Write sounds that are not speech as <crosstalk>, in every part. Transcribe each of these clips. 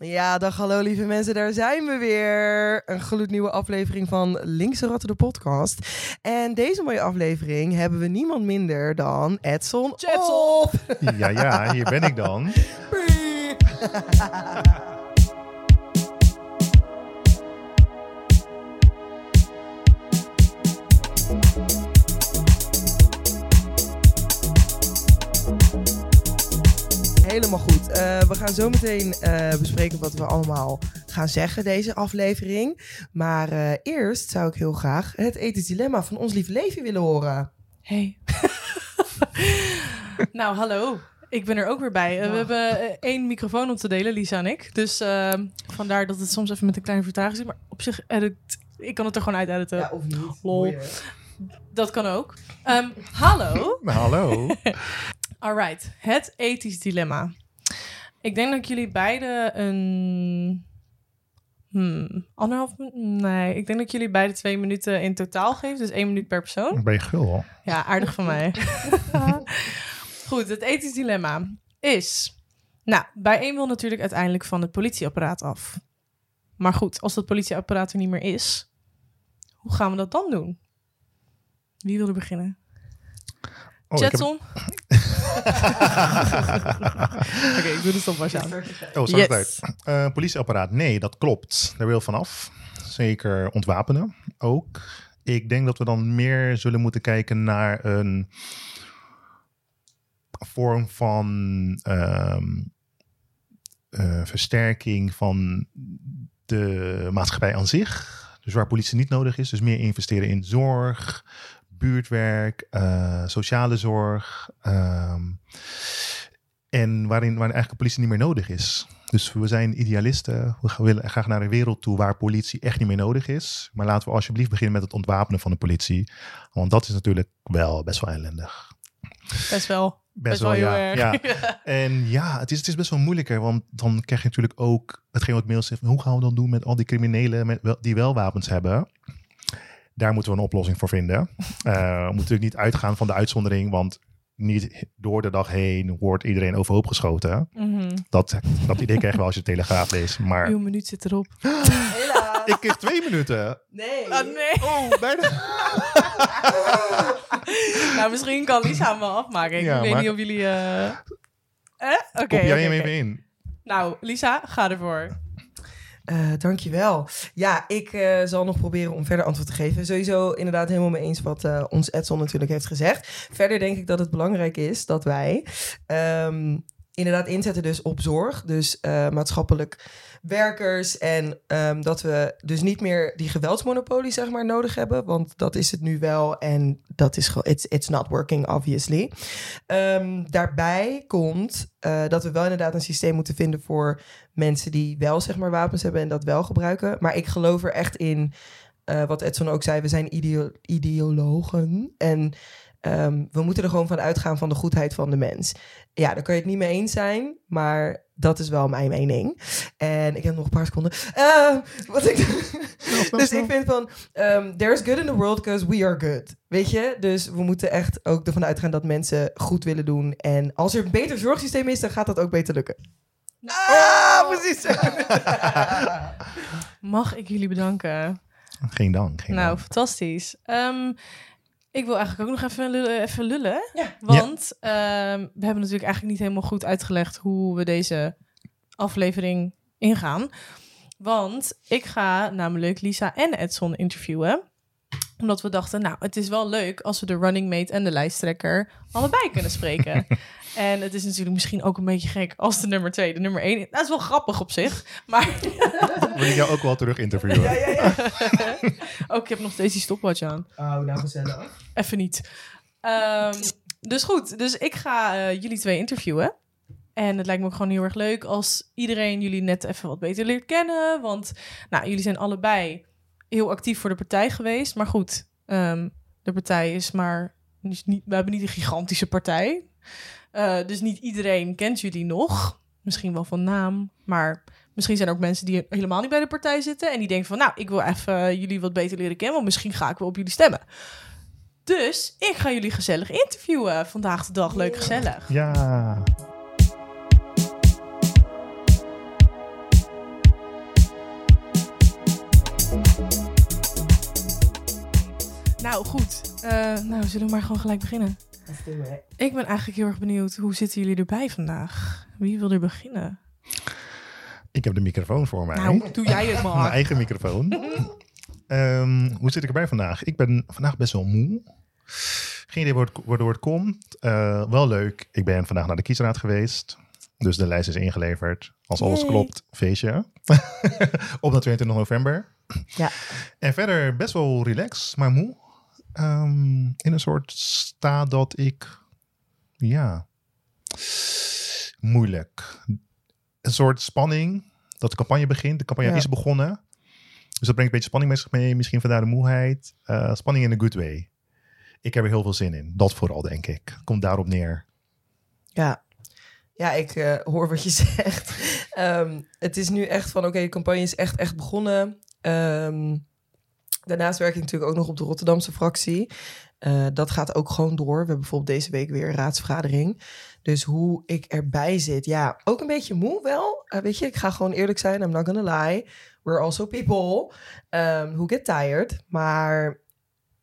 Ja, dag hallo lieve mensen, daar zijn we weer. Een gloednieuwe aflevering van Linkse Ratten de podcast. En deze mooie aflevering hebben we niemand minder dan Edson Jetson. Ja, ja, hier ben ik dan. <laughs> <laughs> Helemaal goed. Eh, we gaan zo meteen eh, bespreken wat we allemaal gaan zeggen deze aflevering. Maar eh, eerst zou ik heel graag het ethisch dilemma van ons lieve Levi willen horen. Hey. <laughs> nou, hallo. Ik ben er ook weer bij. We hebben eh, één microfoon om te delen, Lisa en ik. Dus ehm, vandaar dat het soms even met een kleine vertraging zit. Maar op zich, edit, ik kan het er gewoon uit editen. of niet. Lol. Dat kan ook. Ehm, hallo. <laughs> Nou, hallo. <laughs> Alright, het ethisch dilemma. Ik denk dat ik jullie beiden een... Hmm, anderhalf minuut? Nee, ik denk dat jullie beide twee minuten in totaal geef. Dus één minuut per persoon. Ben je gul? Ja, aardig van mij. <laughs> Goed, het ethisch dilemma is... Nou, bij één wil natuurlijk uiteindelijk van het politieapparaat af. Maar goed, als dat politieapparaat er niet meer is... Hoe gaan we dat dan doen? Wie wil er beginnen? Oh, heb-? <laughs> Oké, ik doe de stopwatch aan. Oh, sorry. Yes. tijd. Eh, politieapparaat, nee, dat klopt. Daar wil vanaf. Zeker ontwapenen ook. Ik denk dat we dan meer zullen moeten kijken naar een vorm van ehm, eh, versterking van de maatschappij aan zich. Dus waar politie niet nodig is. Dus meer investeren in zorg, buurtwerk, eh, sociale zorg. ehm, en waarin, waarin eigenlijk politie niet meer nodig is. Dus we zijn idealisten. We willen graag naar een wereld toe waar politie echt niet meer nodig is. Maar laten we alsjeblieft beginnen met het ontwapenen van de politie. Want dat is natuurlijk wel best wel ellendig. Best wel. Best, wel ja. <laughs> En ja, het is, het is best wel moeilijker. Want dan krijg je natuurlijk ook hetgeen wat mail zegt. Hoe gaan we dan doen met al die criminelen met, die wel wapens hebben? Daar moeten we een oplossing voor vinden. Eh, we moeten natuurlijk niet uitgaan van de uitzondering. Want niet door de dag heen wordt iedereen overhoop geschoten. Mhm. Dat, dat idee krijg je wel als je de Telegraaf leest. Maar Uw minuut zit erop. <gasps> Helaas. ik kreeg twee minuten. Nee. Ah, nee. Oh, bijna. <laughs> nou, misschien kan Lisa hem wel afmaken. Ik Ja, weet maar- niet of jullie... eh Eh? Oké. Jij even in? Nou, Lisa, ga ervoor. Eh, dankjewel. Ja, ik eh, zal nog proberen om verder antwoord te geven. Sowieso inderdaad helemaal mee eens wat eh, ons Edson natuurlijk heeft gezegd. Verder denk ik dat het belangrijk is dat wij ehm, inderdaad inzetten dus op zorg. Dus eh, maatschappelijk werkers. En ehm, dat we dus niet meer die geweldsmonopolie zeg maar nodig hebben. Want dat is het nu wel. En dat is gewoon, it's, it's not working obviously. Ehm, daarbij komt eh, dat we wel inderdaad een systeem moeten vinden voor mensen die wel zeg maar wapens hebben en dat wel gebruiken. Maar ik geloof er echt in, eh, wat Edson ook zei, we zijn ideo- ideologen. En ehm, we moeten er gewoon van uitgaan van de goedheid van de mens. Ja, daar kan je het niet mee eens zijn, maar dat is wel mijn mening. En ik heb nog een paar seconden. Eh, wat ik, dus ik vind van, um, there's good in the world because we are good. Weet je? Dus we moeten echt ook ervan uitgaan dat mensen goed willen doen. En als er een beter zorgsysteem is, dan gaat dat ook beter lukken. Ah, precies. Mag ik jullie bedanken? Geen dank. Geen nou, dank. fantastisch. Ehm, ik wil eigenlijk ook nog even lullen. Even lullen Ja. Want ehm, we hebben natuurlijk eigenlijk niet helemaal goed uitgelegd hoe we deze aflevering ingaan. Want ik ga namelijk Lisa en Edson interviewen. Omdat we dachten, nou, het is wel leuk als we de running mate en de lijsttrekker allebei kunnen spreken. <laughs> en het is natuurlijk misschien ook een beetje gek als de nummer twee, de nummer één. Dat is wel grappig op zich. Maar <laughs> Wil ik jou ook wel terug interviewen? ja, ja, ja. <laughs> ook, ik heb nog steeds die stopwatch aan. Oh, nou gezellig. Even niet. Ehm, dus goed, dus ik ga eh, jullie twee interviewen. En het lijkt me ook gewoon heel erg leuk als iedereen jullie net even wat beter leert kennen. Want nou, jullie zijn allebei heel actief voor de partij geweest. Maar goed, ehm, de partij is maar... is niet, we hebben niet een gigantische partij. Eh, dus niet iedereen kent jullie nog. Misschien wel van naam, maar misschien zijn er ook mensen die helemaal niet bij de partij zitten. En die denken van, nou, ik wil even jullie wat beter leren kennen. Want misschien ga ik wel op jullie stemmen. Dus ik ga jullie gezellig interviewen vandaag de dag. Leuk gezellig. Ja. Nou, goed. Eh, nou, zullen we maar gewoon gelijk beginnen. Ik ben eigenlijk heel erg benieuwd, hoe zitten jullie erbij vandaag? Wie wil er beginnen? Ik heb de microfoon voor mij. Nou, doe jij het Mijn maar. eigen microfoon. <laughs> Ehm, hoe zit ik erbij vandaag? Ik ben vandaag best wel moe. Geen idee waardoor het- waardoor het komt. Eh, wel leuk. Ik ben vandaag naar de kiesraad geweest. Dus de lijst is ingeleverd. Als alles Yay. klopt, feestje. <laughs> Op naar 22 november. Ja. En verder best wel relaxed, maar moe. Ehm, in een soort staat dat ik... Ja... Moeilijk. Een soort spanning dat de campagne begint. De campagne Ja. is begonnen. Dus dat brengt een beetje spanning met zich mee. Misschien vandaar de moeheid. Eh, spanning in a good way. Ik heb er heel veel zin in. Dat vooral, denk ik. Komt daarop neer. Ja, ja ik eh, hoor wat je <laughs> zegt. Ehm, het is nu echt van, oké, de campagne is echt, echt begonnen. Ehm, daarnaast werk ik natuurlijk ook nog op de Rotterdamse fractie. Eh, dat gaat ook gewoon door. We hebben bijvoorbeeld deze week weer een raadsvergadering. Dus hoe ik erbij zit, ja, ook een beetje moe wel. Eh, weet je, ik ga gewoon eerlijk zijn, I'm not gonna lie. We're also people um, who get tired. Maar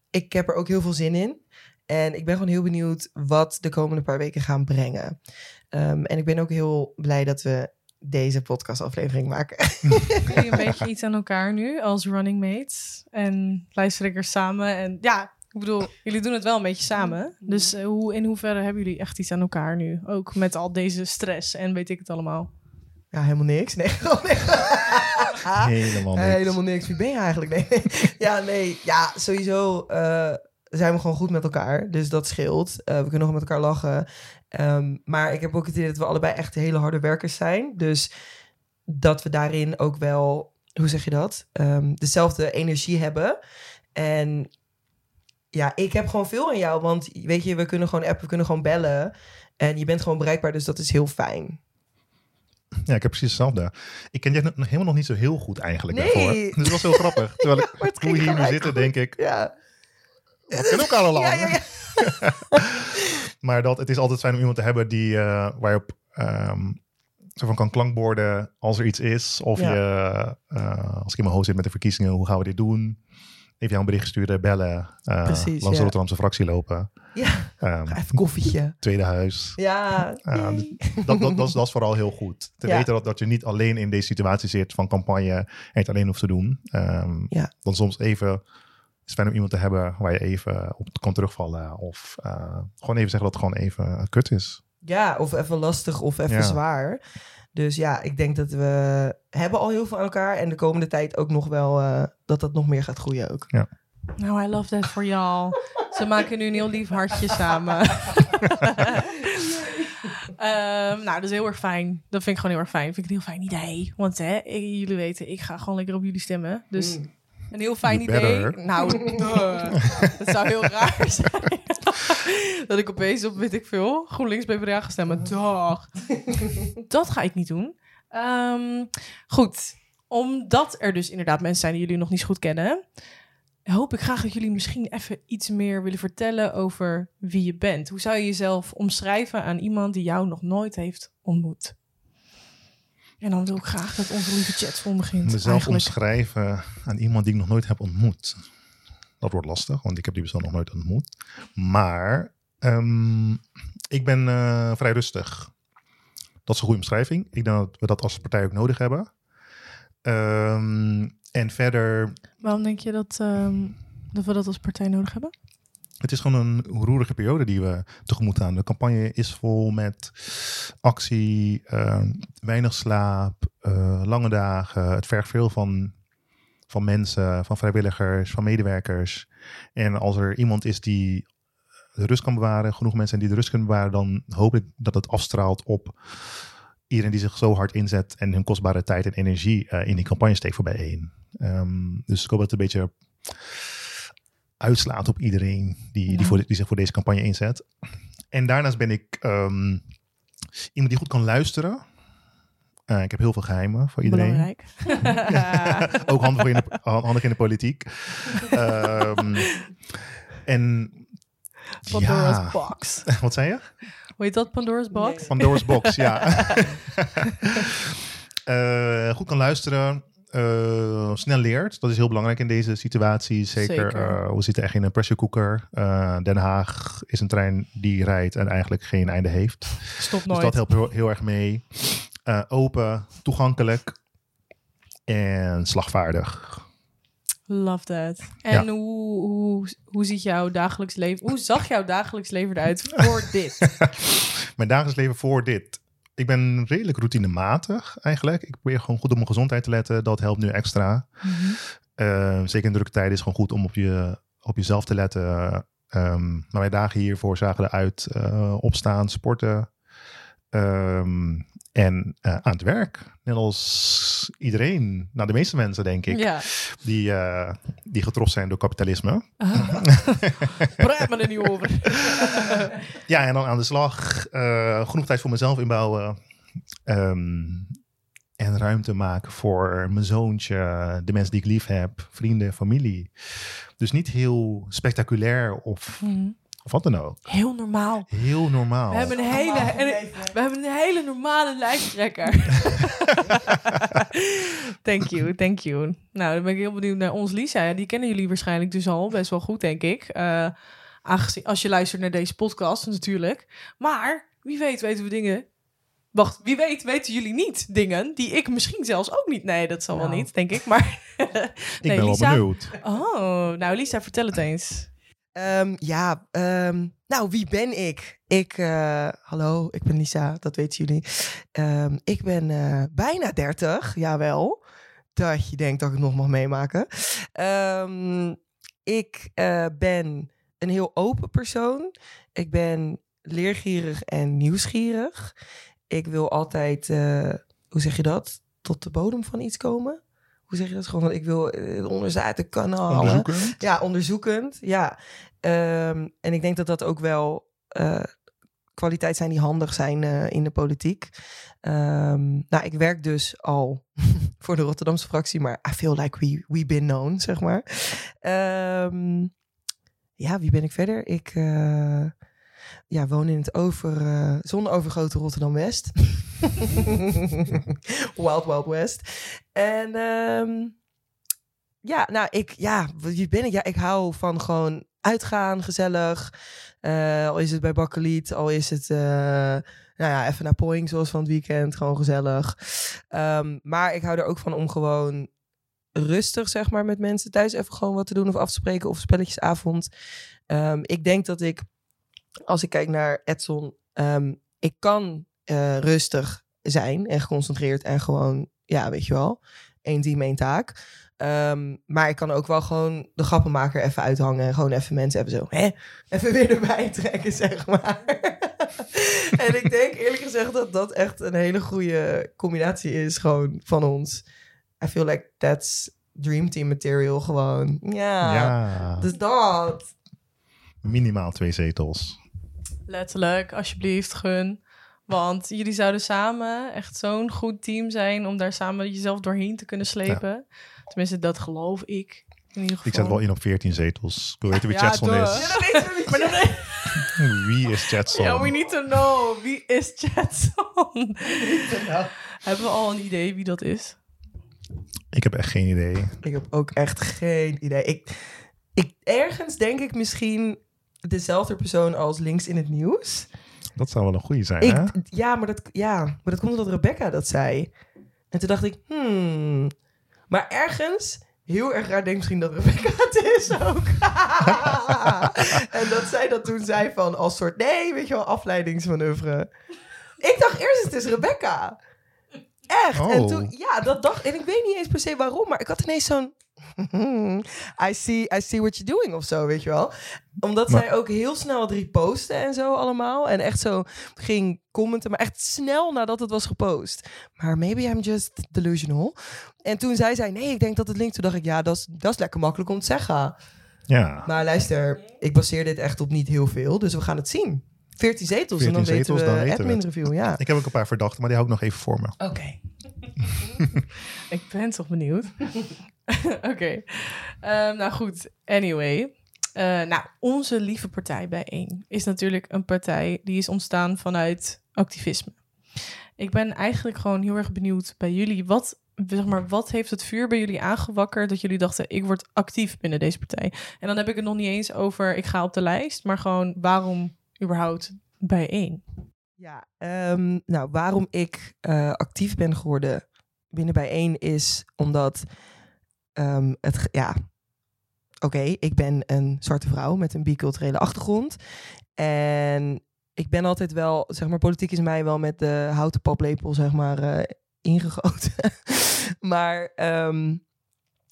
ik heb er ook heel veel zin in. En ik ben gewoon heel benieuwd wat de komende paar weken gaan brengen. Ehm, en ik ben ook heel blij dat we deze podcastaflevering maken. <laughs> Jullie een beetje <laughs> iets aan elkaar nu als running mates en lijsttrekkers samen? En ja, ik bedoel, jullie doen het wel een beetje samen. Dus eh, hoe, in hoeverre hebben jullie echt iets aan elkaar nu? Ook met al deze stress en weet ik het allemaal. Ja, helemaal niks. Nee, gewoon <laughs> nee. Helemaal niks. Helemaal niks. Wie ben je eigenlijk? Nee. nee. Ja, nee. Ja, sowieso eh, zijn we gewoon goed met elkaar. Dus dat scheelt. Eh, we kunnen nog met elkaar lachen. Ehm, maar ik heb ook het idee dat we allebei echt hele harde werkers zijn. Dus dat we daarin ook wel, hoe zeg je dat? Ehm, dezelfde energie hebben. En ja, ik heb gewoon veel aan jou. Want weet je, we kunnen gewoon appen, we kunnen gewoon bellen. En je bent gewoon bereikbaar, dus dat is heel fijn. Ja, ik heb precies hetzelfde. Ik ken jij nog- helemaal nog niet zo heel goed eigenlijk Nee. daarvoor. Dus dat was heel grappig. <laughs> Terwijl ik, hoe hier nu zitten, goed. denk ik, Ja. We kennen elkaar al lang. Ja, ja, ja. <laughs> Maar dat, het is altijd fijn om iemand te hebben die, eh, waar je op ehm, zo van kan klankborden als er iets is. Of Ja. je, eh, als ik in mijn hoofd zit met de verkiezingen, hoe gaan we dit doen? Even jou een bericht sturen, bellen. eh, Precies, langs ja. de Rotterdamse fractie lopen. Ja, ga even koffietje. tweede huis. Ja. Yay. Dat, dat, dat, is, dat is vooral heel goed. Te Ja. weten dat, dat je niet alleen in deze situatie zit van campagne en het alleen hoeft te doen. Ehm, Ja. Dan soms even, is fijn om iemand te hebben waar je even op kan terugvallen. Of eh, gewoon even zeggen dat het gewoon even kut is. Ja, of even lastig of even Ja. zwaar. Dus ja, ik denk dat we hebben al heel veel aan elkaar. En de komende tijd ook nog wel eh, dat dat nog meer gaat groeien ook. Nou, I love that for y'all. Ze maken nu een heel lief hartje samen. <laughs> Ehm, nou, dat is heel erg fijn. Dat vind ik gewoon heel erg fijn. Vind ik een heel fijn idee. Want hè, ik- jullie weten, ik ga gewoon lekker op jullie stemmen. Dus Mm. Een heel fijn You idee. better. Nou, <laughs> dat zou heel raar <laughs> zijn. dat ik opeens op, weet ik veel, GroenLinks PvdA ga stemmen. Dag. dat ga ik niet doen. Ehm, goed, omdat er dus inderdaad mensen zijn die jullie nog niet zo goed kennen... hoop ik graag dat jullie misschien even iets meer willen vertellen over wie je bent. Hoe zou je jezelf omschrijven aan iemand die jou nog nooit heeft ontmoet? En dan wil ik graag dat onze lieve chatroom begint. Mezelf eigenlijk. omschrijven aan iemand die ik nog nooit heb ontmoet. Dat wordt lastig, want ik heb die persoon nog nooit ontmoet. Maar ehm, ik ben eh, vrij rustig. Dat is een goede omschrijving. Ik denk dat we dat als partij ook nodig hebben. Ehm, en verder, Waarom denk je dat, ehm, dat we dat als partij nodig hebben? Het is gewoon een roerige periode die we tegemoet gaan. De campagne is vol met actie, ehm, weinig slaap, eh, lange dagen. Het vergt veel van, van mensen, van vrijwilligers, van medewerkers. En als er iemand is die de rust kan bewaren, genoeg mensen die de rust kunnen bewaren, dan hoop ik dat het afstraalt op iedereen die zich zo hard inzet en hun kostbare tijd en energie eh, in die campagne steekt voor bijeen. Ehm, dus ik hoop dat het een beetje uitslaat op iedereen die, Ja. die, voor, die zich voor deze campagne inzet. En daarnaast ben ik ehm, iemand die goed kan luisteren. Eh, ik heb heel veel geheimen voor iedereen. Belangrijk. <laughs> Ook handig in de, handig in de politiek. Ehm, en <laughs> Pandora's ja, box. <laughs> wat zei je? Hoe heet dat, Pandora's box? Nee. Pandora's Box, ja. Eh, goed kan luisteren. Eh, snel leert. Dat is heel belangrijk in deze situatie. Zeker, Zeker. eh, we zitten echt in een pressure cooker. Eh, Den Haag is een trein die rijdt en eigenlijk geen einde heeft. Stop Dus dat helpt heel, heel erg mee. Open, toegankelijk en slagvaardig. Love that. En hoe, hoe, hoe ziet jouw dagelijks leven... Hoe zag jouw dagelijks leven eruit voor <laughs> dit? Mijn dagelijks leven voor dit. Ik ben redelijk routinematig eigenlijk. Ik probeer gewoon goed op mijn gezondheid te letten. Dat helpt nu extra. Eh, zeker in drukke tijden is het gewoon goed om op, je, op jezelf te letten. Ehm, maar mijn dagen hiervoor zagen eruit eh, opstaan, sporten ehm, en eh, aan het werk. Net als iedereen, nou de meeste mensen denk ik, Ja. die, eh, die getroffen zijn door kapitalisme. <laughs> Praat me er niet over. <laughs> Ja, en dan aan de slag. eh, genoeg tijd voor mezelf inbouwen. Ehm, en ruimte maken voor mijn zoontje, de mensen die ik lief heb, vrienden, familie. Dus niet heel spectaculair of, Mhm. Of wat dan ook. Heel normaal. Heel normaal. We hebben een hele, we hebben een hele normale lijsttrekker. <laughs> thank you, thank you. Nou, dan ben ik heel benieuwd naar ons Lisa. Ja, die kennen jullie waarschijnlijk dus al best wel goed, denk ik. Eh, aangezien, als je luistert naar deze podcast natuurlijk. Maar wie weet weten we dingen... Wacht, wie weet weten jullie niet dingen die ik misschien zelfs ook niet... Nee, dat zal wel Nou. niet, denk ik. Maar <laughs> ik ben wel Lisa? benieuwd. Oh, nou Lisa, vertel het eens. Ehm, ja, ehm, nou, wie ben ik? Ik, eh, hallo, ik ben Lisa, dat weten jullie. Ehm, ik ben eh, bijna 30, jawel. Dat je denkt dat ik het nog mag meemaken. Ik eh, ben een heel open persoon. Ik ben leergierig en nieuwsgierig. Ik wil altijd, hoe zeg je dat? Tot de bodem van iets komen. Hoe zeg je dat? Gewoon, van, ik wil eh. Onderzoeken. Ja, onderzoekend. Ja. Ehm, en ik denk dat dat ook wel eh kwaliteit zijn die handig zijn eh, in de politiek. Ehm, nou, ik werk dus al <laughs> voor de Rotterdamse fractie, maar I feel like we, we been known, zeg maar. Ehm, ja, wie ben ik verder? Ik ja, woon in het over, zonovergoten Rotterdam-West. <laughs> <laughs> Wild Wild West. En ehm, ja, nou, ik, ja, wie ben ik? Ja, ik hou van gewoon uitgaan, gezellig. Eh, al is het bij Bakkeliet, al is het, eh, nou ja, even naar Poing, zoals van het weekend, gewoon gezellig. Ehm, maar ik hou er ook van om gewoon rustig, zeg maar, met mensen thuis even gewoon wat te doen of af te spreken of spelletjesavond. Ehm, ik denk dat ik, als ik kijk naar Edson, ik kan eh, rustig zijn en geconcentreerd en gewoon, ja, weet je wel, één team, één taak. Ehm, maar ik kan ook wel gewoon de grappenmaker even uithangen. En gewoon even mensen even zo, hè, even weer erbij trekken, <laughs> zeg maar. <laughs> en ik denk eerlijk gezegd dat dat echt een hele goede combinatie is gewoon van ons. I feel like that's dream team material gewoon. Ja, Ja, dus dat. minimaal twee zetels. Letterlijk, alsjeblieft, gun. Want jullie zouden samen echt zo'n goed team zijn om daar samen jezelf doorheen te kunnen slepen. Tenminste, dat geloof ik. In ieder geval. Ik zet wel in op 14 zetels. Ik wil weten wie Ja, Chatson duh. is. Ja, dat weten we niet. Dan, <laughs> Wie is Chatson? ja, we need to know. Wie is Jetson? Hebben we al een idee wie dat is? Ik heb echt geen idee. Ik heb ook echt geen idee. Ik, ik, ergens denk ik misschien dezelfde persoon als links in het nieuws. Dat zou wel een goede zijn, hè? Ja, maar dat, ja, maar dat komt omdat Rebecca dat zei. En toen dacht ik, hmm. Maar ergens, heel erg raar, denk ik misschien dat Rebecca <laughs> het is ook. <laughs> en dat zij dat toen zei van als soort, nee, weet je wel, afleidingsmanoeuvre. Ik dacht eerst, het is Rebecca. Echt. En Oh. toen, ja, dat dacht En ik weet niet eens per se waarom, maar ik had ineens zo'n... <laughs> I see, I see what you're doing of zo, weet je wel. Omdat Maar- zij ook heel snel het reposten en zo allemaal. En echt zo ging commenten, maar echt snel nadat het was gepost. Maar maybe I'm just delusional. En toen zei zij, nee, ik denk dat het linkt. Toen dacht ik, ja, dat is, dat is lekker makkelijk om te zeggen. Ja. Maar luister, ik baseer dit echt op niet heel veel. Dus we gaan het zien. 14 zetels 14 en dan zetels, weten we dan we admin het. review, ja. Ik heb ook een paar verdachten, maar die hou ik nog even voor me. Oké. <laughs> Ik ben toch benieuwd. <laughs> Oké. Ehm, nou goed, anyway. Eh, nou, onze lieve partij bijeen is natuurlijk een partij die is ontstaan vanuit activisme. Ik ben eigenlijk gewoon heel erg benieuwd bij jullie. Wat zeg maar, wat heeft het vuur bij jullie aangewakkerd dat jullie dachten, ik word actief binnen deze partij? En dan heb ik het nog niet eens over, ik ga op de lijst, maar gewoon, waarom überhaupt bijeen? Ja, ehm, nou, waarom ik eh, actief ben geworden binnen bijeen is omdat ehm, het, ja, oké, ik ben een zwarte vrouw met een biculturele achtergrond. En ik ben altijd wel, zeg maar, politiek is mij wel met de houten paplepel, zeg maar, eh, ingegoten. <laughs> maar ehm,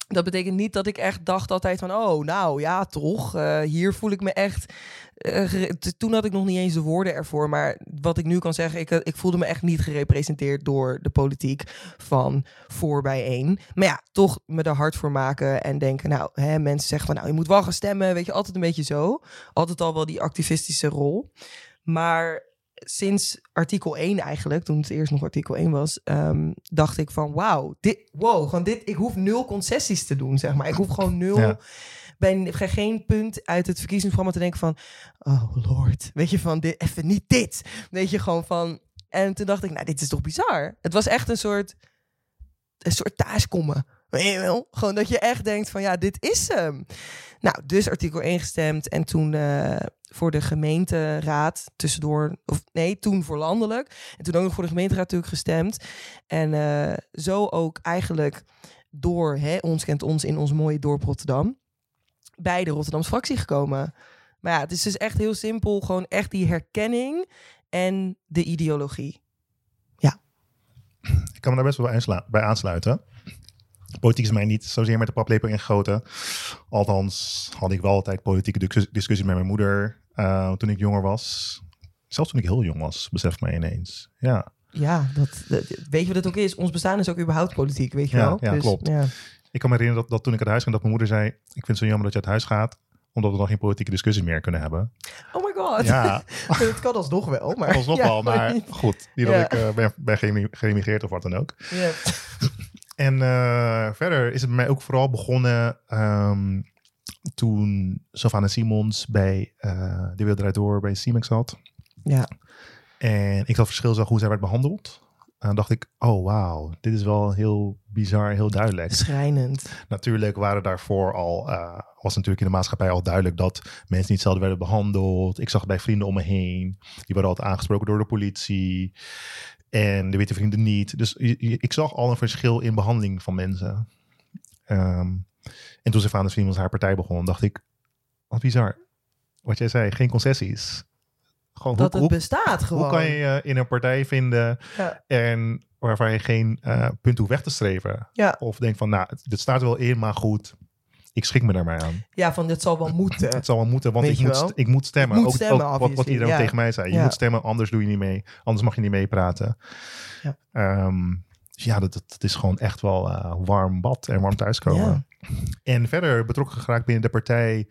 dat betekent niet dat ik echt dacht altijd van, oh, nou ja, toch, eh, hier voel ik me echt. eh, toen had ik nog niet eens de woorden ervoor, maar wat ik nu kan zeggen, ik, eh, ik voelde me echt niet gerepresenteerd door de politiek van voor bijeen. Maar ja, toch me er hard voor maken en denken, nou, hè, mensen zeggen van, nou, je moet wel gaan stemmen, weet je, altijd een beetje zo. Altijd al wel die activistische rol. Maar sinds artikel 1 eigenlijk, toen het eerst nog artikel 1 was, ehm, dacht ik van wauw, dit, wow, gewoon dit, ik hoef nul concessies te doen, zeg maar. Ik hoef gewoon nul, Ja. bij geen- punt uit het verkiezingsprogramma te denken van, oh lord, weet je van, dit, even niet dit. Weet je, gewoon van, en toen dacht ik, nou, dit is toch bizar? Het was echt een soort, een soort thuiskomen. Gewoon dat je echt denkt van, ja, dit is hem. Nou, dus artikel 1 gestemd en toen eh, voor de gemeenteraad tussendoor, of nee, toen voor landelijk. En toen ook nog voor de gemeenteraad natuurlijk gestemd. En eh, zo ook eigenlijk door hè, ons kent ons in ons mooie dorp Rotterdam bij de Rotterdamse fractie gekomen. Maar ja, het is dus echt heel simpel, gewoon echt die herkenning en de ideologie. Ik kan me daar best wel bij aansluiten. Politiek is mij niet zozeer met de paplepel ingegoten. Althans, had ik wel altijd politieke discus- discussies met mijn moeder eh, toen ik jonger was. Zelfs toen ik heel jong was, besef mij ineens. Ja, Ja, dat, dat- weet je wat het ook is? Ons bestaan is ook überhaupt politiek, weet je Ja, wel? ja, klopt. Ja. ik kan me herinneren dat, dat toen ik uit huis ging, dat mijn moeder zei... Ik vind het zo jammer dat je uit huis gaat, omdat we dan geen politieke discussies meer kunnen hebben. Oh my god. Ja, <laughs> het kan alsnog wel, maar... alsnog ja, wel, maar goed. Niet dat ik eh, ben, ben of wat dan ook. Ja. <laughs> En eh, verder is het bij mij ook vooral begonnen ehm, toen Sylvana Simons bij eh De Wereld Draait Door bij Siemens zat. Ja. En ik dat verschil zag hoe zij werd behandeld. En dan dacht ik, oh wauw, dit is wel heel bizar, heel duidelijk. Schrijnend. Natuurlijk waren daarvoor al, eh, was natuurlijk in de maatschappij al duidelijk dat mensen niet hetzelfde werden behandeld. Ik zag het bij vrienden om me heen. Die werden altijd aangesproken door de politie. En de witte vrienden niet. Dus ik zag al een verschil in behandeling van mensen. Ehm, en toen Sylvana Simons haar partij begon, dacht ik, wat bizar. Wat jij zei, geen concessies. Gewoon, Dat hoe, het hoe, bestaat gewoon. hoe kan je in een partij vinden Ja. en waarvan je geen eh, punt hoeft weg te streven? Ja. Of denk van, nou, het, dit staat er wel in, maar goed, ik schik me daar maar aan. ja, van dit zal wel moeten. Het zal wel moeten, want Weet ik moet, ik moet stemmen. Moet ook, stemmen, ook wat, wat iedereen ja. tegen mij zei. Je Ja. moet stemmen, anders doe je niet mee. Anders mag je niet meepraten. Ja. Ehm, dus ja, dat, dat, is gewoon echt wel eh, warm bad en warm thuiskomen. En verder betrokken geraakt binnen de partij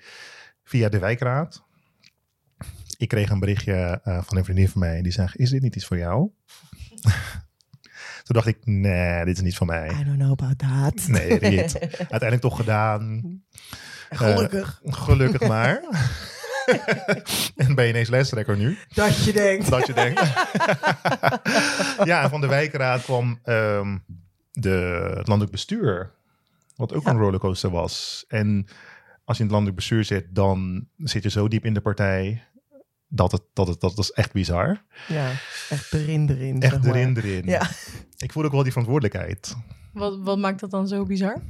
via de wijkraad. Ik kreeg een berichtje eh, van een vriendin van mij. Die zegt, is dit niet iets voor jou? Toen dacht ik, nee, dit is niet voor mij. I don't know about that. Nee, Riet. <laughs> Uiteindelijk toch gedaan. Gelukkig Gelukkig maar. <laughs> en ben je ineens lijsttrekker nu. dat je denkt. Dat je denkt. <laughs> ja, en van de wijkraad kwam ehm, de, het landelijk bestuur. Wat ook Ja. een rollercoaster was. En als je in het landelijk bestuur zit, dan zit je zo diep in de partij. Dat, het, dat, het, dat, dat is echt bizar. Ja, echt erin erin. Echt zeg maar. erin, erin. Ja. Ik voel ook wel die verantwoordelijkheid. Wat, wat maakt dat dan zo bizar?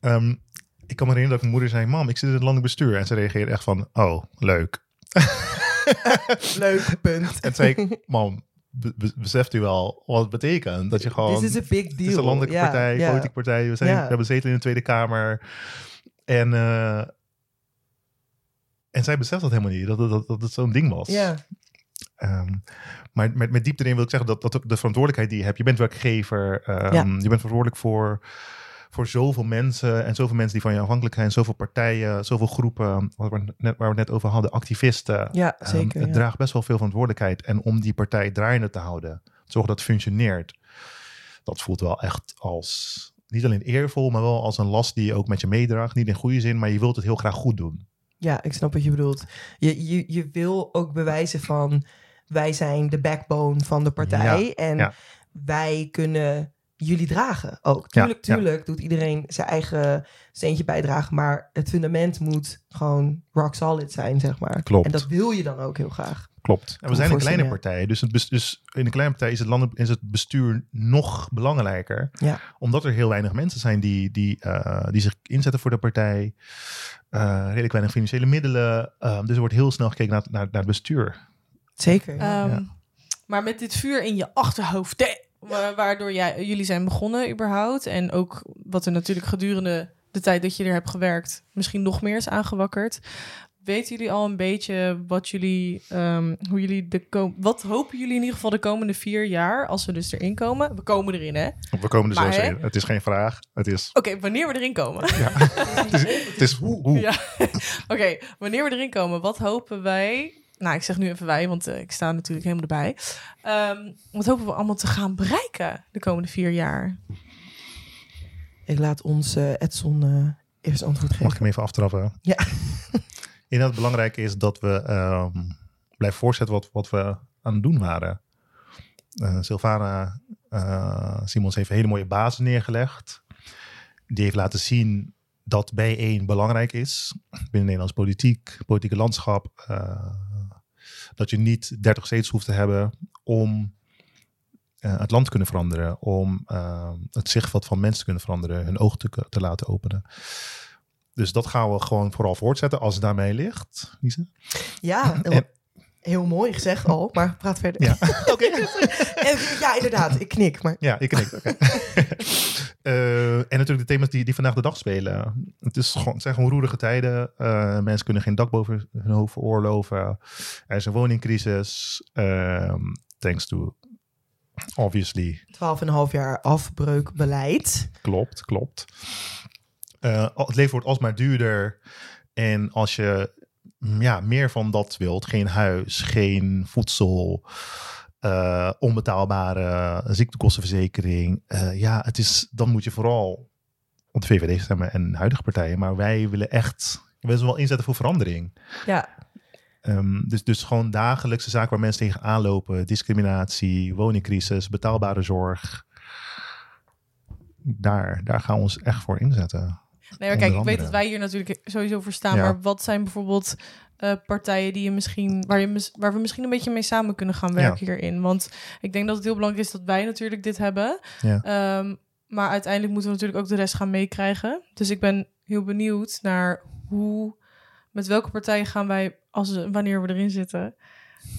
Ehm, ik kan me herinneren dat mijn moeder zei: Mam, ik zit in het landelijk bestuur. En ze reageerde echt van: Oh, leuk. <laughs> Leuk, punt. En toen zei ik: Mam, be- be- beseft u wel wat het betekent? Dat je gewoon. Dit is een big deal. Het is een landelijke partij, politieke partij. We, zijn, we hebben zetel in de Tweede Kamer. En, eh, en zij beseft dat helemaal niet, dat, het- dat, dat het zo'n ding was. Ja, Ehm, maar met, met diepte erin wil ik zeggen dat, dat de verantwoordelijkheid die je hebt. Je bent werkgever. ehm, Ja. Je bent verantwoordelijk voor, voor zoveel mensen. En zoveel mensen die van je afhankelijk zijn. Zoveel partijen, zoveel groepen. Waar we, net, waar we het net over hadden. Activisten. ja Ehm, zeker. het ja. draagt best wel veel verantwoordelijkheid. En om die partij draaiende te houden. Zorgen dat het functioneert. Dat voelt wel echt als... Niet alleen eervol, maar wel als een last die je ook met je meedraagt. Niet in goede zin, maar je wilt het heel graag goed doen. Ja, ik snap wat je bedoelt. Je, je, je wil ook bewijzen van wij zijn de backbone van de partij. en ja. wij kunnen jullie dragen ook. Tuurlijk, tuurlijk doet iedereen zijn eigen steentje bijdragen, maar het fundament moet gewoon rock solid zijn, zeg maar. Klopt. En dat wil je dan ook heel graag. Klopt. En we zijn een kleine partij. Dus, het dus in een kleine partij is het, landen, is het bestuur nog belangrijker. Ja. Omdat er heel weinig mensen zijn die, die, eh, die zich inzetten voor de partij. Eh, redelijk weinig financiële middelen. Eh, dus er wordt heel snel gekeken naar, naar, naar het bestuur. Zeker. ja. Ehm, Ja. Maar met dit vuur in je achterhoofd, waardoor jij, jullie zijn begonnen überhaupt. En ook wat er natuurlijk gedurende de tijd dat je er hebt gewerkt, misschien nog meer is aangewakkerd. Weten jullie al een beetje wat jullie, ehm, hoe jullie de kom wat hopen jullie in ieder geval de komende vier jaar als we dus erin komen? We komen erin, hè? Oké, We komen er Maar, zo in. Het is geen vraag. Het is, wanneer we erin komen? <laughs> het is, het is hoe. hoe. Ja. <laughs> Oké, wanneer we erin komen, wat hopen wij? Nou, ik zeg nu even wij, want eh, ik sta natuurlijk helemaal erbij. Ehm, wat hopen we allemaal te gaan bereiken de komende vier jaar? Ik laat ons eh, Edson eh, eerst antwoord Mag ik geven. hem even aftrappen? Ja. <laughs> Het belangrijk is dat we ehm, blijven voortzetten wat, wat we aan het doen waren. Eh Sylvana eh, Simons heeft een hele mooie basis neergelegd. Die heeft laten zien dat bijeen belangrijk is binnen Nederlands politiek, politieke landschap. eh, dat je niet 30 zetels hoeft te hebben om het land te kunnen veranderen, om eh, het zichtveld van mensen te kunnen veranderen, hun ogen te, te laten openen. Dus dat gaan we gewoon vooral voortzetten als het daarmee ligt. Lise? Ja, heel, En- heel mooi gezegd al, maar praat verder. Ja, <laughs> oké. Ja, inderdaad, ik knik. Maar Ja, ik knik. <laughs> Eh, en natuurlijk de thema's die, die vandaag de dag spelen. Het, is gewoon, het zijn gewoon roerige tijden. Eh, mensen kunnen geen dak boven hun hoofd veroorloven. Er is een woningcrisis. Ehm, thanks to, obviously, 12,5 jaar afbreukbeleid. Klopt, klopt. Eh, het leven wordt alsmaar duurder. En als je mm, ja, meer van dat wilt, geen huis, geen voedsel, eh, onbetaalbare ziektekostenverzekering. eh, ja, het is, dan moet je vooral op de VVD stemmen en huidige partijen. Maar wij willen echt, we willen wel inzetten voor verandering. Ja, Ehm, dus, dus gewoon dagelijkse zaken waar mensen tegen aanlopen. Discriminatie, woningcrisis, betaalbare zorg. Daar, daar gaan we ons echt voor inzetten. Nee, maar kijk, ik weet dat wij hier natuurlijk sowieso voor staan. Ja. Maar wat zijn bijvoorbeeld eh, partijen die je misschien, waar, je, mis- waar we misschien een beetje mee samen kunnen gaan werken hierin? Want ik denk dat het heel belangrijk is dat wij natuurlijk dit hebben. Ja. Ehm, maar uiteindelijk moeten we natuurlijk ook de rest gaan meekrijgen. Dus ik ben heel benieuwd naar hoe, met welke partijen gaan wij, als, wanneer we erin zitten,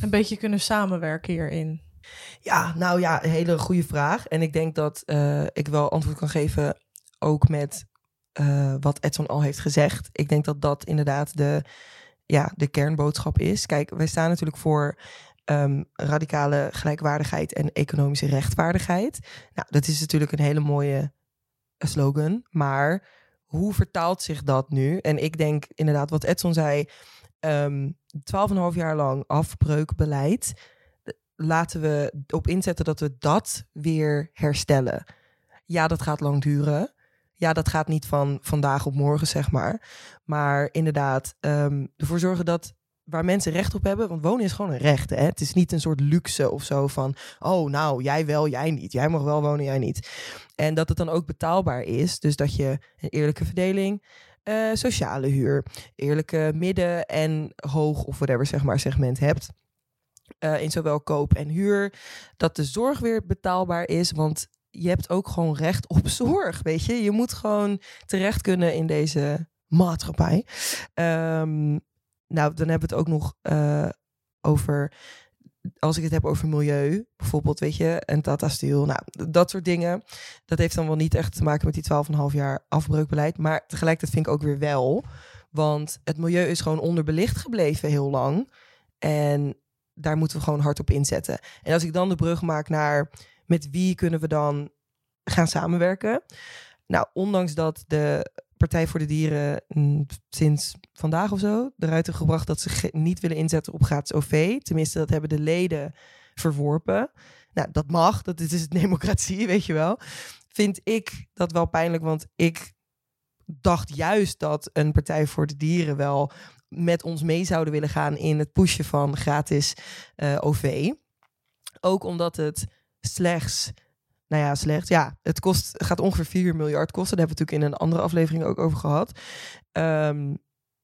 een beetje kunnen samenwerken hierin. Ja, nou ja, een hele goede vraag. En ik denk dat eh, ik wel antwoord kan geven ook met eh, wat Edson al heeft gezegd. Ik denk dat dat inderdaad de, ja, de kernboodschap is. Kijk, wij staan natuurlijk voor ehm, radicale gelijkwaardigheid en economische rechtvaardigheid. Nou, dat is natuurlijk een hele mooie slogan, maar hoe vertaalt zich dat nu? En ik denk inderdaad wat Edson zei, ehm 12,5 jaar lang afbreukbeleid laten we op inzetten dat we dat weer herstellen. Ja, dat gaat lang duren. Ja, dat gaat niet van vandaag op morgen, zeg maar. Maar inderdaad, ehm, ervoor zorgen dat waar mensen recht op hebben, want wonen is gewoon een recht. Hè? Het is niet een soort luxe of zo van, oh nou, jij wel, jij niet. Jij mag wel wonen, jij niet. En dat het dan ook betaalbaar is. Dus dat je een eerlijke verdeling, eh, sociale huur, eerlijke midden- en hoog of whatever zeg maar segment hebt eh, in zowel koop en huur. Dat de zorg weer betaalbaar is. Want je hebt ook gewoon recht op <laughs> zorg. Weet je, je moet gewoon terecht kunnen in deze maatschappij. Ehm, nou, dan hebben we het ook nog eh, over. Als ik het heb over milieu, bijvoorbeeld, weet je, en Tata Steel, nou, dat soort dingen. Dat heeft dan wel niet echt te maken met die 12,5 jaar afbreukbeleid. Maar tegelijkertijd vind ik ook weer wel. Want het milieu is gewoon onderbelicht gebleven heel lang. En daar moeten we gewoon hard op inzetten. En als ik dan de brug maak naar met wie kunnen we dan gaan samenwerken? Nou, ondanks dat de Partij voor de Dieren mm, sinds vandaag of zo eruit heeft gebracht dat ze niet willen inzetten op gratis OV. Tenminste, dat hebben de leden verworpen. Nou, dat mag, dat is dus <laughs> democratie, weet je wel. Vind ik dat wel pijnlijk, want ik dacht juist dat een Partij voor de Dieren wel met ons mee zouden willen gaan in het pushen van gratis eh, OV. Ook omdat het slechts nou ja, slecht. Ja, het kost, gaat ongeveer 4 miljard kosten. Daar hebben we natuurlijk in een andere aflevering ook over gehad. Ehm,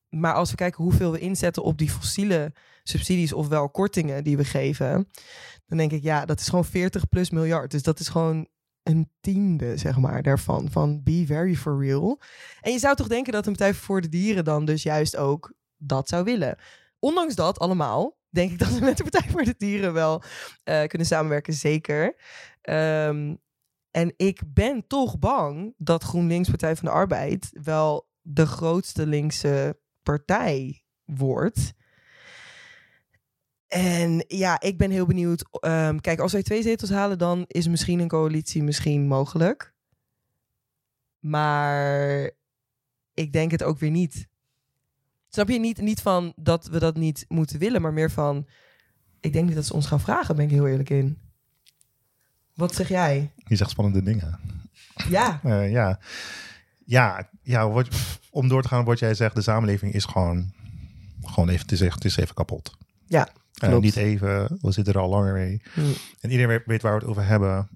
maar als we kijken hoeveel we inzetten op die fossiele subsidies ofwel kortingen die we geven, dan denk ik, ja, dat is gewoon 40 plus miljard. Dus dat is gewoon een tiende, zeg maar, daarvan. Van be very for real. En je zou toch denken dat een Partij voor de Dieren dan dus juist ook dat zou willen. Ondanks dat allemaal, denk ik dat we met de Partij voor de Dieren wel eh, kunnen samenwerken, zeker. Ehm, en ik ben toch bang dat GroenLinks Partij van de Arbeid wel de grootste linkse partij wordt. En ja, ik ben heel benieuwd. Ehm, kijk, als wij twee zetels halen, dan is misschien een coalitie misschien mogelijk. Maar ik denk het ook weer niet. Snap je niet, niet van dat we dat niet moeten willen, maar meer van. Ik denk niet dat ze ons gaan vragen, ben ik heel eerlijk in. Wat zeg jij? Je zegt spannende dingen. Ja, <laughs> Eh, ja, ja, ja wat, om door te gaan wat jij zegt, de samenleving is gewoon, gewoon even, het is, echt, het is even kapot. Ja, klopt. niet even, we zitten er al langer mee. Hm. En iedereen weet, waar we het over hebben.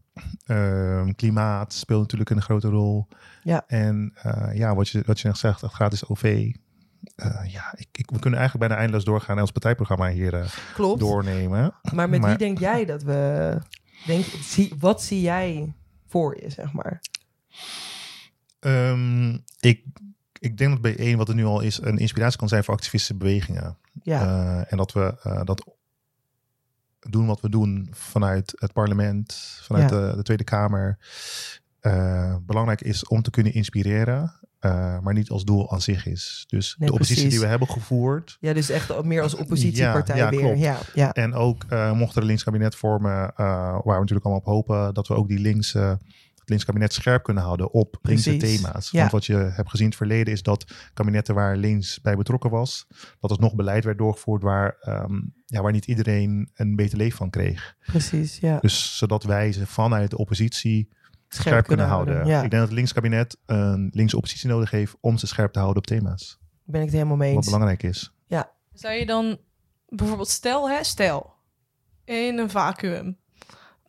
Ehm, klimaat speelt natuurlijk een grote rol. Ja. En eh, ja, wat je, wat je net zegt, het gratis OV. Eh, ja, ik, ik, we kunnen eigenlijk bijna eindeloos doorgaan en ons partijprogramma hier eh, klopt. doornemen. Maar met wie denk jij dat we. Denk, zie, wat zie jij voor je, zeg maar? Ehm, ik, ik denk dat bij één wat er nu al is, een inspiratie kan zijn voor activistische bewegingen. Ja, Eh, en dat we dat doen wat we doen vanuit het parlement, vanuit Ja. de, de Tweede Kamer. belangrijk is om te kunnen inspireren, eh, maar niet als doel aan zich is. Dus Nee, de oppositie precies. die we hebben gevoerd. ja dus echt meer als oppositiepartij Ja, ja, weer. Ja, ja, En ook eh, mocht er een linkskabinet vormen, eh, waar we natuurlijk allemaal op hopen, dat we ook die links, het linkskabinet scherp kunnen houden op linkse Precies. thema's. Want wat je hebt gezien in het verleden is dat kabinetten waar links bij betrokken was, dat er nog beleid werd doorgevoerd waar, ehm, ja, waar niet iedereen een beter leven van kreeg. precies. Ja. Dus zodat wij ze vanuit de oppositie scherp, kunnen houden. Ja, Ik denk dat het linkskabinet een linkse oppositie nodig heeft om ze scherp te houden op thema's. ben ik het helemaal mee Wat eens. belangrijk is. Zou je dan bijvoorbeeld, stel hè, stel, in een vacuüm,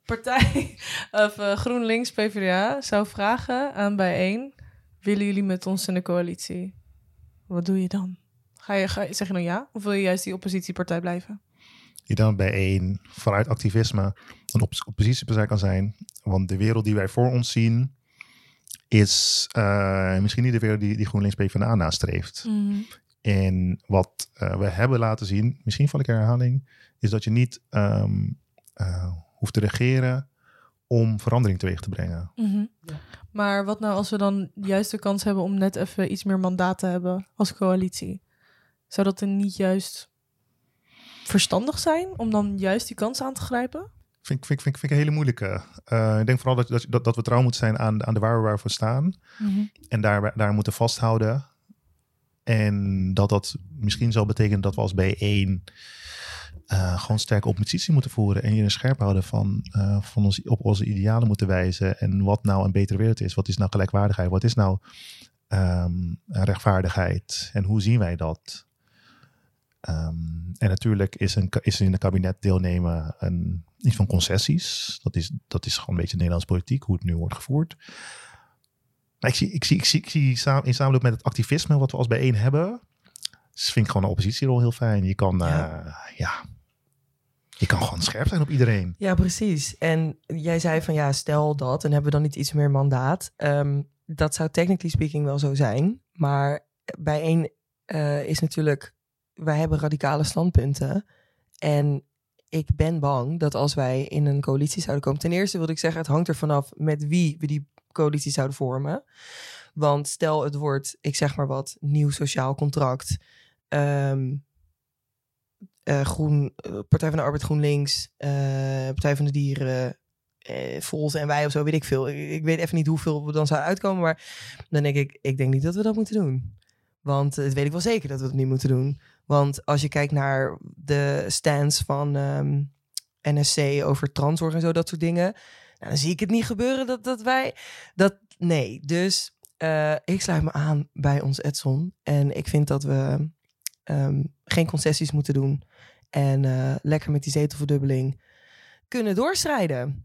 partij <laughs> of eh, GroenLinks PvdA zou vragen aan bijeen, willen jullie met ons in de coalitie? Wat doe je dan? Ga je, ga je, zeg je dan ja? Of wil je juist die oppositiepartij blijven? Die dan bij één vanuit activisme een op oppositiepartij kan zijn. Want de wereld die wij voor ons zien is eh, misschien niet de wereld die, die GroenLinks PvdA nastreeft. En wat eh, we hebben laten zien, misschien val ik in herhaling, is dat je niet ehm, eh, hoeft te regeren om verandering teweeg te brengen. Mhm. Ja. Maar wat nou als we dan juist de kans hebben om net even iets meer mandaat te hebben als coalitie? Zou dat dan niet juist verstandig zijn om dan juist die kans aan te grijpen? Vind, ik- vind, ik- vind, ik- vind ik een hele moeilijke. Eh, ik denk vooral dat, dat, dat, we trouw moeten zijn aan, aan de waar we waar we voor staan. en daar, daar moeten vasthouden. En dat dat misschien zal betekenen dat we als B1 eh, gewoon sterke oppositie moeten voeren. En je scherp houden van, eh, van ons, op onze idealen moeten wijzen. En wat nou een betere wereld is. Wat is nou gelijkwaardigheid? Wat is nou ehm, rechtvaardigheid? En hoe zien wij dat? Ehm, en natuurlijk is, een, is in het kabinet deelnemen een, iets van concessies. Dat is, dat is gewoon een beetje Nederlands politiek, hoe het nu wordt gevoerd. Maar ik zie, ik zie, ik zie, ik zie samen, in samenloop met het activisme wat we als bijeen hebben, vind ik gewoon een oppositierol heel fijn. Je kan, Ja. ja. ja, je kan gewoon scherp zijn op iedereen. Ja, precies. En jij zei van ja, stel dat, en hebben we dan niet iets meer mandaat. Ehm, dat zou technically speaking wel zo zijn. Maar bij één eh, is natuurlijk, wij hebben radicale standpunten. En ik ben bang dat als wij in een coalitie zouden komen. Ten eerste wilde ik zeggen, het hangt er vanaf met wie we die coalitie zouden vormen. Want stel het wordt, ik zeg maar wat, nieuw sociaal contract. ehm, eh, Groen, eh, Partij van de Arbeid GroenLinks, eh, Partij van de Dieren, Volt en wij of zo, weet ik veel. Ik, weet even niet hoeveel we dan zouden uitkomen, maar dan denk ik, ik denk niet dat we dat moeten doen. Want dat weet ik wel zeker dat we dat niet moeten doen. Want als je kijkt naar de stands van ehm, NSC over transzorg en zo, dat soort dingen, nou, dan zie ik het niet gebeuren dat, dat wij dat. Nee, dus eh, ik sluit me aan bij ons Edson. En ik vind dat we ehm, geen concessies moeten doen. En eh, lekker met die zetelverdubbeling kunnen doorstrijden.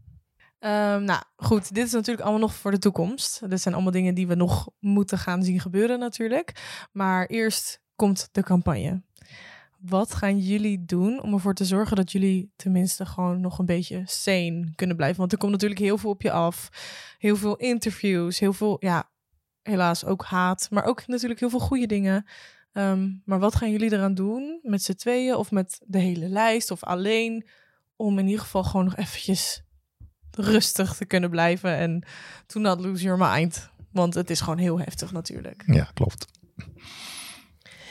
Ehm, nou, goed. Dit is natuurlijk allemaal nog voor de toekomst. Dit zijn allemaal dingen die we nog moeten gaan zien gebeuren natuurlijk. Maar eerst komt de campagne. Wat gaan jullie doen om ervoor te zorgen dat jullie tenminste gewoon nog een beetje sane kunnen blijven? Want er komt natuurlijk heel veel op je af. Heel veel interviews, heel veel, ja, helaas ook haat, maar ook natuurlijk heel veel goede dingen. Ehm, maar wat gaan jullie eraan doen met z'n tweeën of met de hele lijst of alleen om in ieder geval gewoon nog eventjes rustig te kunnen blijven en toen not lose your mind. Want het is gewoon heel heftig natuurlijk. Ja, klopt.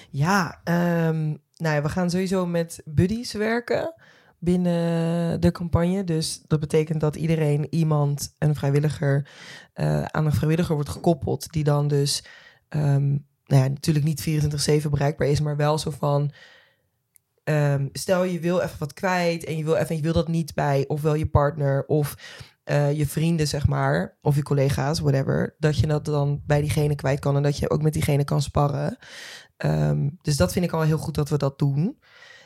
Ja, ehm, nou ja, we gaan sowieso met buddies werken binnen de campagne. Dus dat betekent dat iedereen iemand, een vrijwilliger, eh, aan een vrijwilliger wordt gekoppeld. Die dan dus, ehm, nou ja, natuurlijk niet 24-7 bereikbaar is, maar wel zo van... ehm, stel je wil even wat kwijt en je wil, even, je wil dat niet bij ofwel je partner of eh, je vrienden, zeg maar, of je collega's, whatever, dat je dat dan bij diegene kwijt kan en dat je ook met diegene kan sparren. Ehm, dus dat vind ik al heel goed dat we dat doen.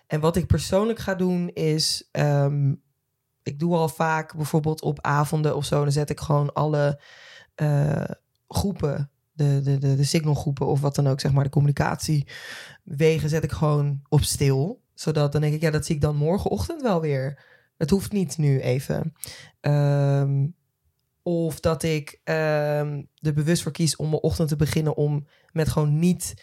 En wat ik persoonlijk ga doen is, ehm, ik doe al vaak bijvoorbeeld op avonden of zo, dan zet ik gewoon alle eh, groepen, de, de, de, signalgroepen of wat dan ook, zeg maar, de communicatiewegen zet ik gewoon op stil. Zodat dan denk ik, ja, dat zie ik dan morgenochtend wel weer. Het hoeft niet nu even. Ehm, of dat ik ehm, er bewust voor kies om mijn ochtend te beginnen om met gewoon niet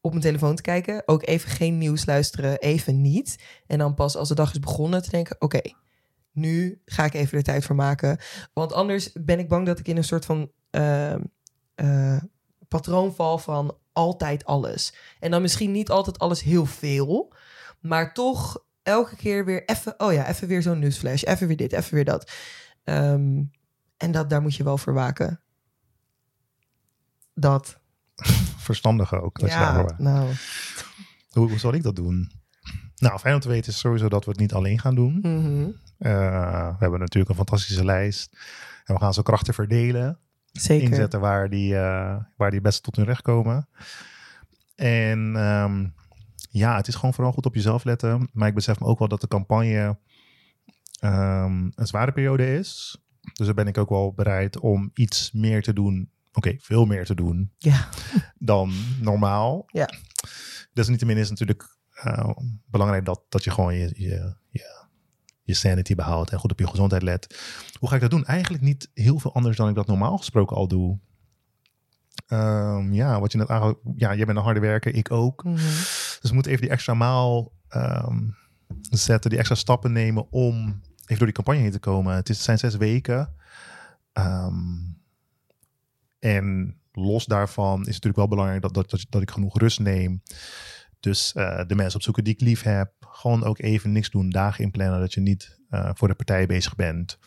op mijn telefoon te kijken. Ook even geen nieuws luisteren, even niet. En dan pas als de dag is begonnen te denken, oké, nu ga ik even de tijd voor maken. Want anders ben ik bang dat ik in een soort van ehm, eh, patroon val van altijd alles. En dan misschien niet altijd alles heel veel, maar toch elke keer weer even, oh ja, even weer zo'n nieuwsflash, even weer dit, even weer dat. Ehm, en dat, daar moet je wel voor waken. Dat. <laughs> Verstandig ook. Dat ja, nou. hoe, hoe zal ik dat doen? Nou, fijn om te weten is sowieso dat we het niet alleen gaan doen. mhm. Eh, we hebben natuurlijk een fantastische lijst. En we gaan zo krachten verdelen. Zeker. Inzetten waar die, eh, waar die best tot hun recht komen. En ehm, ja, het is gewoon vooral goed op jezelf letten. Maar ik besef me ook wel dat de campagne ehm, een zware periode is. Dus daar ben ik ook wel bereid om iets meer te doen. Oké, veel meer te doen Ja. dan normaal. Ja. Desalniettemin is het natuurlijk eh, belangrijk dat, dat je gewoon je, je, je, je sanity behoudt en goed op je gezondheid let. Hoe ga ik dat doen? Eigenlijk niet heel veel anders dan ik dat normaal gesproken al doe. Ehm, ja, wat je net eigenlijk, ja, jij bent een harde werker, ik ook. Mhm. Dus we moeten even die extra maal ehm, zetten, die extra stappen nemen om even door die campagne heen te komen. Het, is, het zijn zes weken. Ehm, en los daarvan is het natuurlijk wel belangrijk dat, dat, dat, dat ik genoeg rust neem. Dus eh, de mensen opzoeken die ik lief heb. Gewoon ook even niks doen, dagen inplannen dat je niet eh, voor de partij bezig bent.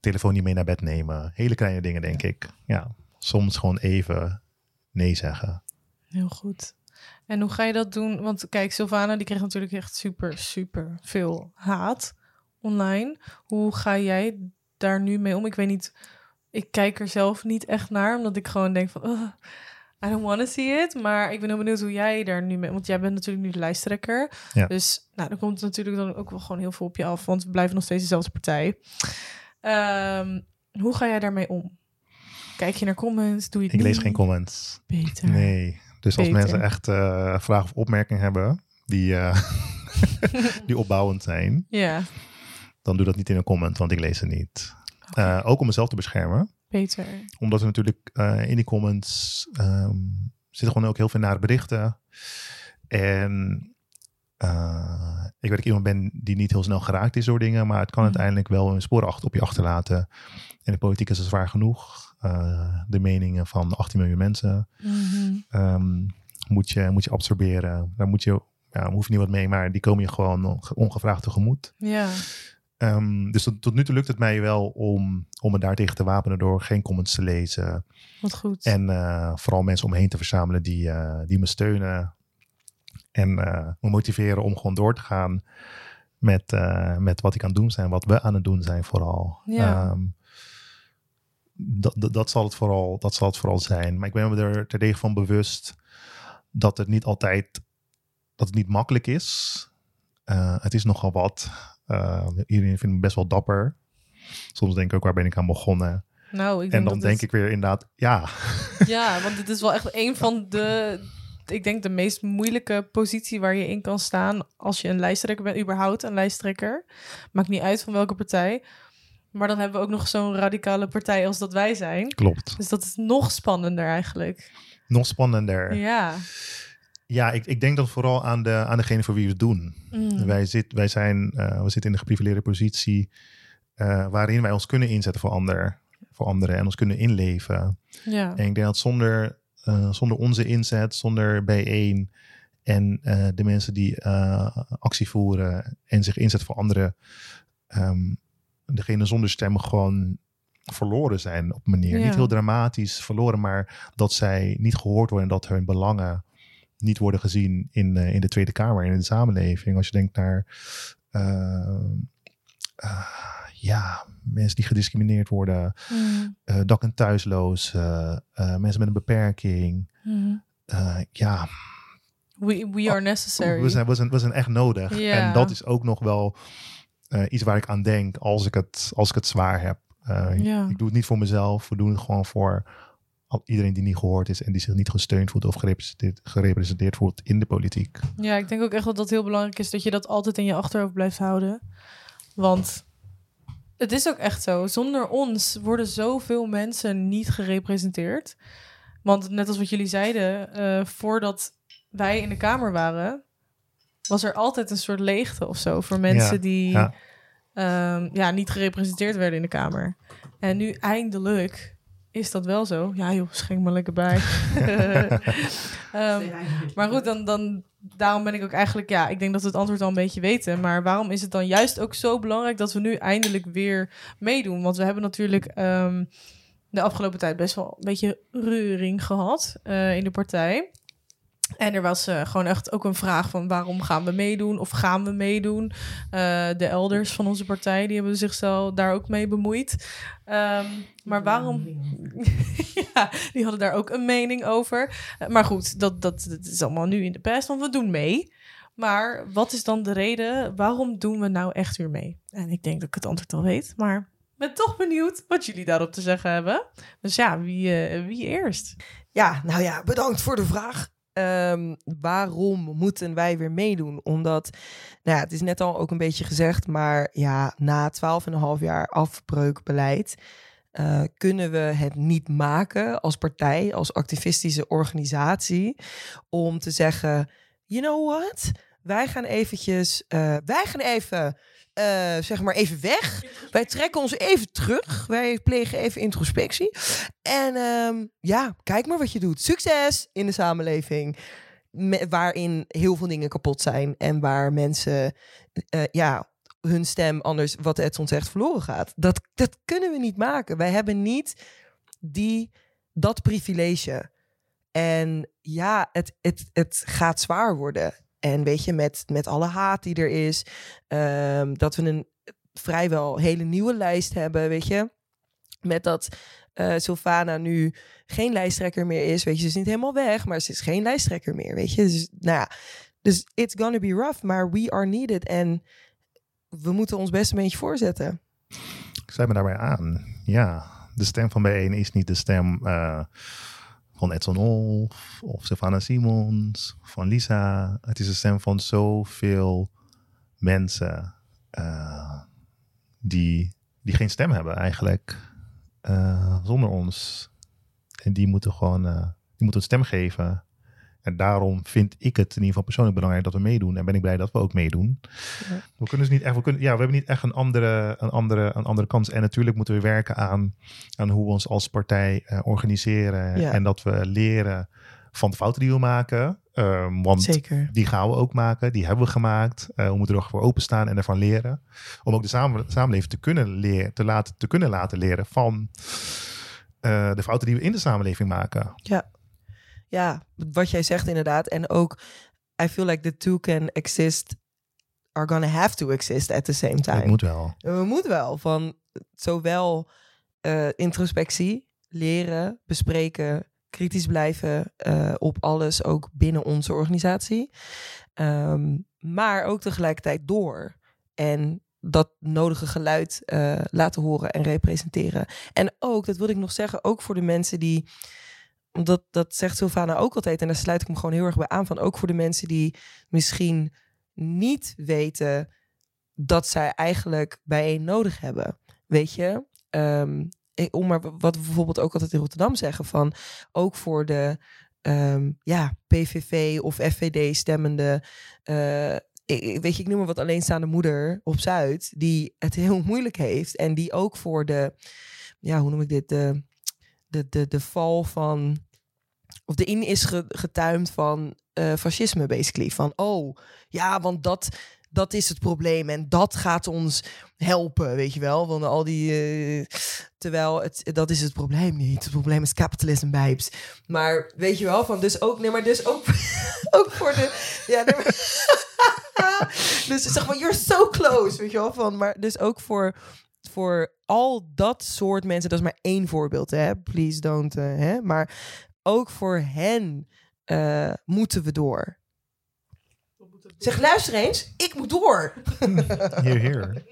Telefoon niet mee naar bed nemen. Hele kleine dingen, denk ik. Ja, soms gewoon even nee zeggen. Heel goed. En hoe ga je dat doen? Want kijk, Sylvana die kreeg natuurlijk echt super, super veel haat online. Hoe ga jij daar nu mee om? Ik weet niet, ik kijk er zelf niet echt naar, omdat ik gewoon denk van, "Ugh, I don't want to see it. Maar ik ben heel benieuwd hoe jij daar nu mee, want jij bent natuurlijk nu de lijsttrekker. Ja. Dus nou, dan komt natuurlijk dan ook wel gewoon heel veel op je af, want we blijven nog steeds dezelfde partij. Ehm, hoe ga jij daarmee om? Kijk je naar comments? Doe je Ik lees niet? geen comments. Beter. Nee. Dus als Beter. mensen echt eh, vragen of opmerkingen hebben die, eh, <laughs> die opbouwend zijn, Ja, dan doe dat niet in een comment, want ik lees ze niet. Eh, ook om mezelf te beschermen. beter. Omdat er natuurlijk eh, in die comments ehm, zitten gewoon ook heel veel nare berichten. En eh, ik weet dat ik iemand ben die niet heel snel geraakt is door dingen, maar het kan Mhm. uiteindelijk wel een spoor achter, op je achterlaten. En de politiek is het zwaar genoeg. De meningen van 18 miljoen mensen Mhm. ehm, moet, je, moet je absorberen. Daar moet je, ja, hoef je niet wat mee, maar die komen je gewoon onge- ongevraagd tegemoet. Ja, Ehm, dus tot, tot nu toe lukt het mij wel om, om me daartegen te wapenen door geen comments te lezen. wat goed. En eh, vooral mensen om me heen te verzamelen die, eh, die me steunen. En eh, me motiveren om gewoon door te gaan met, met wat ik aan het doen zijn. Wat we aan het doen zijn vooral. Ja. Ehm, dat, dat, dat, zal het vooral, dat zal het vooral zijn. Maar ik ben me er terdege van bewust dat het niet altijd dat het niet makkelijk is. Het is nogal wat. Eh, iedereen vindt me best wel dapper. soms denk ik ook, waar ben ik aan begonnen? Nou, ik En dan dat denk het- ik weer inderdaad, ja, <laughs> Ja, want het is wel echt een van de... Ik denk de meest moeilijke positie waar je in kan staan... als je een lijsttrekker bent, überhaupt een lijsttrekker. Maakt niet uit van welke partij. Maar dan hebben we ook nog zo'n radicale partij als dat wij zijn. klopt. Dus dat is nog spannender eigenlijk. Nog spannender. Ja. Ja, ik, ik denk dat vooral aan, de, aan degene voor wie we het doen. Mm. Wij, zit, wij zijn, eh, we zitten in een geprivileerde positie eh, waarin wij ons kunnen inzetten voor, ander, voor anderen en ons kunnen inleven. Ja. En ik denk dat zonder, eh, zonder onze inzet, zonder bijeen en de mensen die actie voeren en zich inzetten voor anderen, ehm degene zonder stem gewoon verloren zijn op een manier. Ja. Niet heel dramatisch verloren, maar dat zij niet gehoord worden en dat hun belangen niet worden gezien in, eh, in de Tweede Kamer en in de samenleving. Als je denkt naar eh, eh, ja, mensen die gediscrimineerd worden, Mm. dak- en thuisloos, eh, mensen met een beperking. Mm. Ja, We, we are necessary. we zijn, we, zijn, we zijn echt nodig. En dat is ook nog wel iets waar ik aan denk als ik het, als ik het zwaar heb. Ja. Ik doe het niet voor mezelf, we doen het gewoon voor iedereen die niet gehoord is en die zich niet gesteund voelt of gerepresenteerd, gerepresenteerd voelt in de politiek. Ja, ik denk ook echt dat dat heel belangrijk is dat je dat altijd in je achterhoofd blijft houden. Want het is ook echt zo. Zonder ons worden zoveel mensen niet gerepresenteerd. Want net als wat jullie zeiden, eh, voordat wij in de Kamer waren, was er altijd een soort leegte of zo voor mensen Ja, die ja. ja. ja, niet gerepresenteerd werden in de Kamer. En nu eindelijk is dat wel zo. Ja joh, schenk maar lekker bij. <laughs> Ehm, maar goed, dan, dan, daarom ben ik ook eigenlijk, ja, ik denk dat we het antwoord al een beetje weten. Maar waarom is het dan juist ook zo belangrijk dat we nu eindelijk weer meedoen? Want we hebben natuurlijk ehm, de afgelopen tijd best wel een beetje reuring gehad eh, in de partij. En er was eh, gewoon echt ook een vraag van waarom gaan we meedoen of gaan we meedoen? Eh, de elders van onze partij die hebben zichzelf daar ook mee bemoeid. Ehm, maar waarom? <laughs> ja, die hadden daar ook een mening over. Eh, maar goed, dat, dat, dat is allemaal nu in de pest, want we doen mee. Maar wat is dan de reden? Waarom doen we nou echt weer mee? En ik denk dat ik het antwoord al weet, maar ben toch benieuwd wat jullie daarop te zeggen hebben. Dus ja, wie, wie eerst? Ja, nou ja, bedankt voor de vraag. Ehm, waarom moeten wij weer meedoen? Omdat, nou ja, het is net al ook een beetje gezegd, maar ja, na 12,5 jaar afbreukbeleid eh, kunnen we het niet maken als partij, als activistische organisatie, om te zeggen, you know what? Wij gaan eventjes, eh, wij gaan even, eh, zeg maar even weg. Wij trekken ons even terug. Wij plegen even introspectie. En ehm, ja, kijk maar wat je doet. Succes in de samenleving. Me- waarin heel veel dingen kapot zijn. En waar mensen eh, ja, hun stem anders, wat Edson zegt, verloren gaat. Dat, dat kunnen we niet maken. Wij hebben niet die, dat privilege. En ja, het, het, het gaat zwaar worden. En weet je, met, met alle haat die er is, ehm, dat we een vrijwel hele nieuwe lijst hebben, weet je. Met dat Sylvana nu geen lijsttrekker meer is, weet je, ze is niet helemaal weg, maar ze is geen lijsttrekker meer, weet je. Dus, nou ja, dus it's gonna be rough, maar we are needed en we moeten ons best een beetje voorzetten. Ik sluit me daarbij aan. Ja, de stem van bijeen is niet de stem eh, van Edson Olf of Savannah Simons, van Lisa. Het is de stem van zoveel mensen eh, die, die geen stem hebben eigenlijk eh, zonder ons. En die moeten gewoon eh, die moeten een stem geven. En daarom vind ik het in ieder geval persoonlijk belangrijk dat we meedoen. En ben ik blij dat we ook meedoen. Ja. We kunnen dus niet echt, we, kunnen, ja, we hebben niet echt een andere, een, andere, een andere kans. En natuurlijk moeten we werken aan, aan hoe we ons als partij eh, organiseren. Ja. En dat we leren van de fouten die we maken. Ehm, want Zeker. die gaan we ook maken. Die hebben we gemaakt. Eh, we moeten er voor openstaan en ervan leren. Om ook de samen, samenleving te kunnen, leren, te, laten, te kunnen laten leren van eh, de fouten die we in de samenleving maken. Ja, wat jij zegt inderdaad. En ook, I feel like the two can exist, are gonna have to exist at the same time. Dat moet wel. We moeten wel van zowel eh, introspectie, leren, bespreken, kritisch blijven eh, op alles, ook binnen onze organisatie. Ehm, maar ook tegelijkertijd door. En dat nodige geluid eh, laten horen en representeren. En ook, dat wil ik nog zeggen, ook voor de mensen die. Dat, dat zegt Sylvana ook altijd. En daar sluit ik me gewoon heel erg bij aan. Van ook voor de mensen die misschien niet weten dat zij eigenlijk bijeen nodig hebben. Weet je? Ehm, ik- om maar wat we bijvoorbeeld ook altijd in Rotterdam zeggen. Van ook voor de ehm, ja, PVV of FVD stemmende. eh, ik- weet je, ik noem maar wat alleenstaande moeder op Zuid. Die het heel <laughs> moeilijk heeft. En die ook voor de. Ja, hoe noem ik dit? De, de, de, de val van. Of de in is ge- getuimd van eh, fascisme, basically. Van oh, ja, want dat, dat is het probleem. En dat gaat ons helpen, weet je wel. Want al die. eh, terwijl het, dat is het probleem niet. Het probleem is capitalism, babes. Maar weet je wel, van dus ook. Nee, maar dus ook, <laughs> ook voor de. Ja, <laughs> dus zeg maar, you're so close, weet je wel. Van, maar dus ook voor, voor al dat soort mensen. Dat is maar één voorbeeld, hè. Please don't, eh, hè. Maar ook voor hen eh, moeten we door. Zeg, luister eens, ik moet door. <laughs> Hier, hier.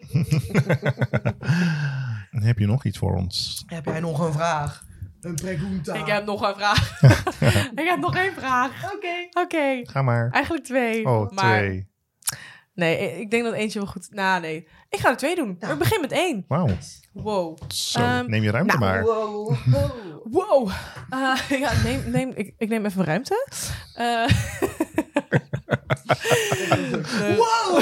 <laughs> Heb je nog iets voor ons? Heb jij nog een vraag? Een pregunta? Ik heb nog een vraag. <laughs> ik heb nog één vraag. Oké. Oké, Ga maar. eigenlijk twee. Oh, maar twee. Nee, ik denk dat eentje wel goed... Nou, nee. Ik ga er twee doen. Maar ik begin met één. Wauw. Wow. Zo, Ehm, neem je ruimte nou, maar. Wow. wow. <laughs> Wow. Eh, ja, neem, neem, ik, ik neem even ruimte. <laughs> Eh, Wow.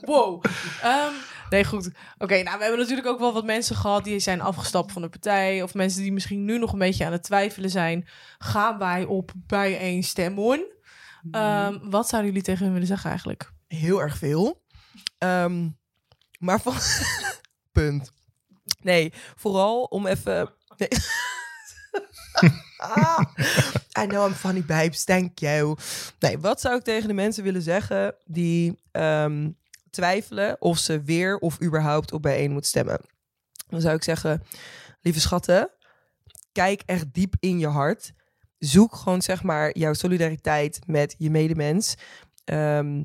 wow. Ehm, nee, goed. Oké, nou, we hebben natuurlijk ook wel wat mensen gehad die zijn afgestapt van de partij. Of mensen die misschien nu nog een beetje aan het twijfelen zijn. Gaan wij op bijeen stemmen? Ehm, wat zouden jullie tegen hen willen zeggen eigenlijk? Heel erg veel. Ehm, maar van... <laughs> Punt. Nee, vooral om even... <laughs> Ah, I know I'm funny, babes. Thank you. Nee, wat zou ik tegen de mensen willen zeggen die ehm, twijfelen of ze weer of überhaupt op bijeen moet stemmen? Dan zou ik zeggen, lieve schatten, kijk echt diep in je hart. Zoek gewoon zeg maar jouw solidariteit met je medemens. Ehm,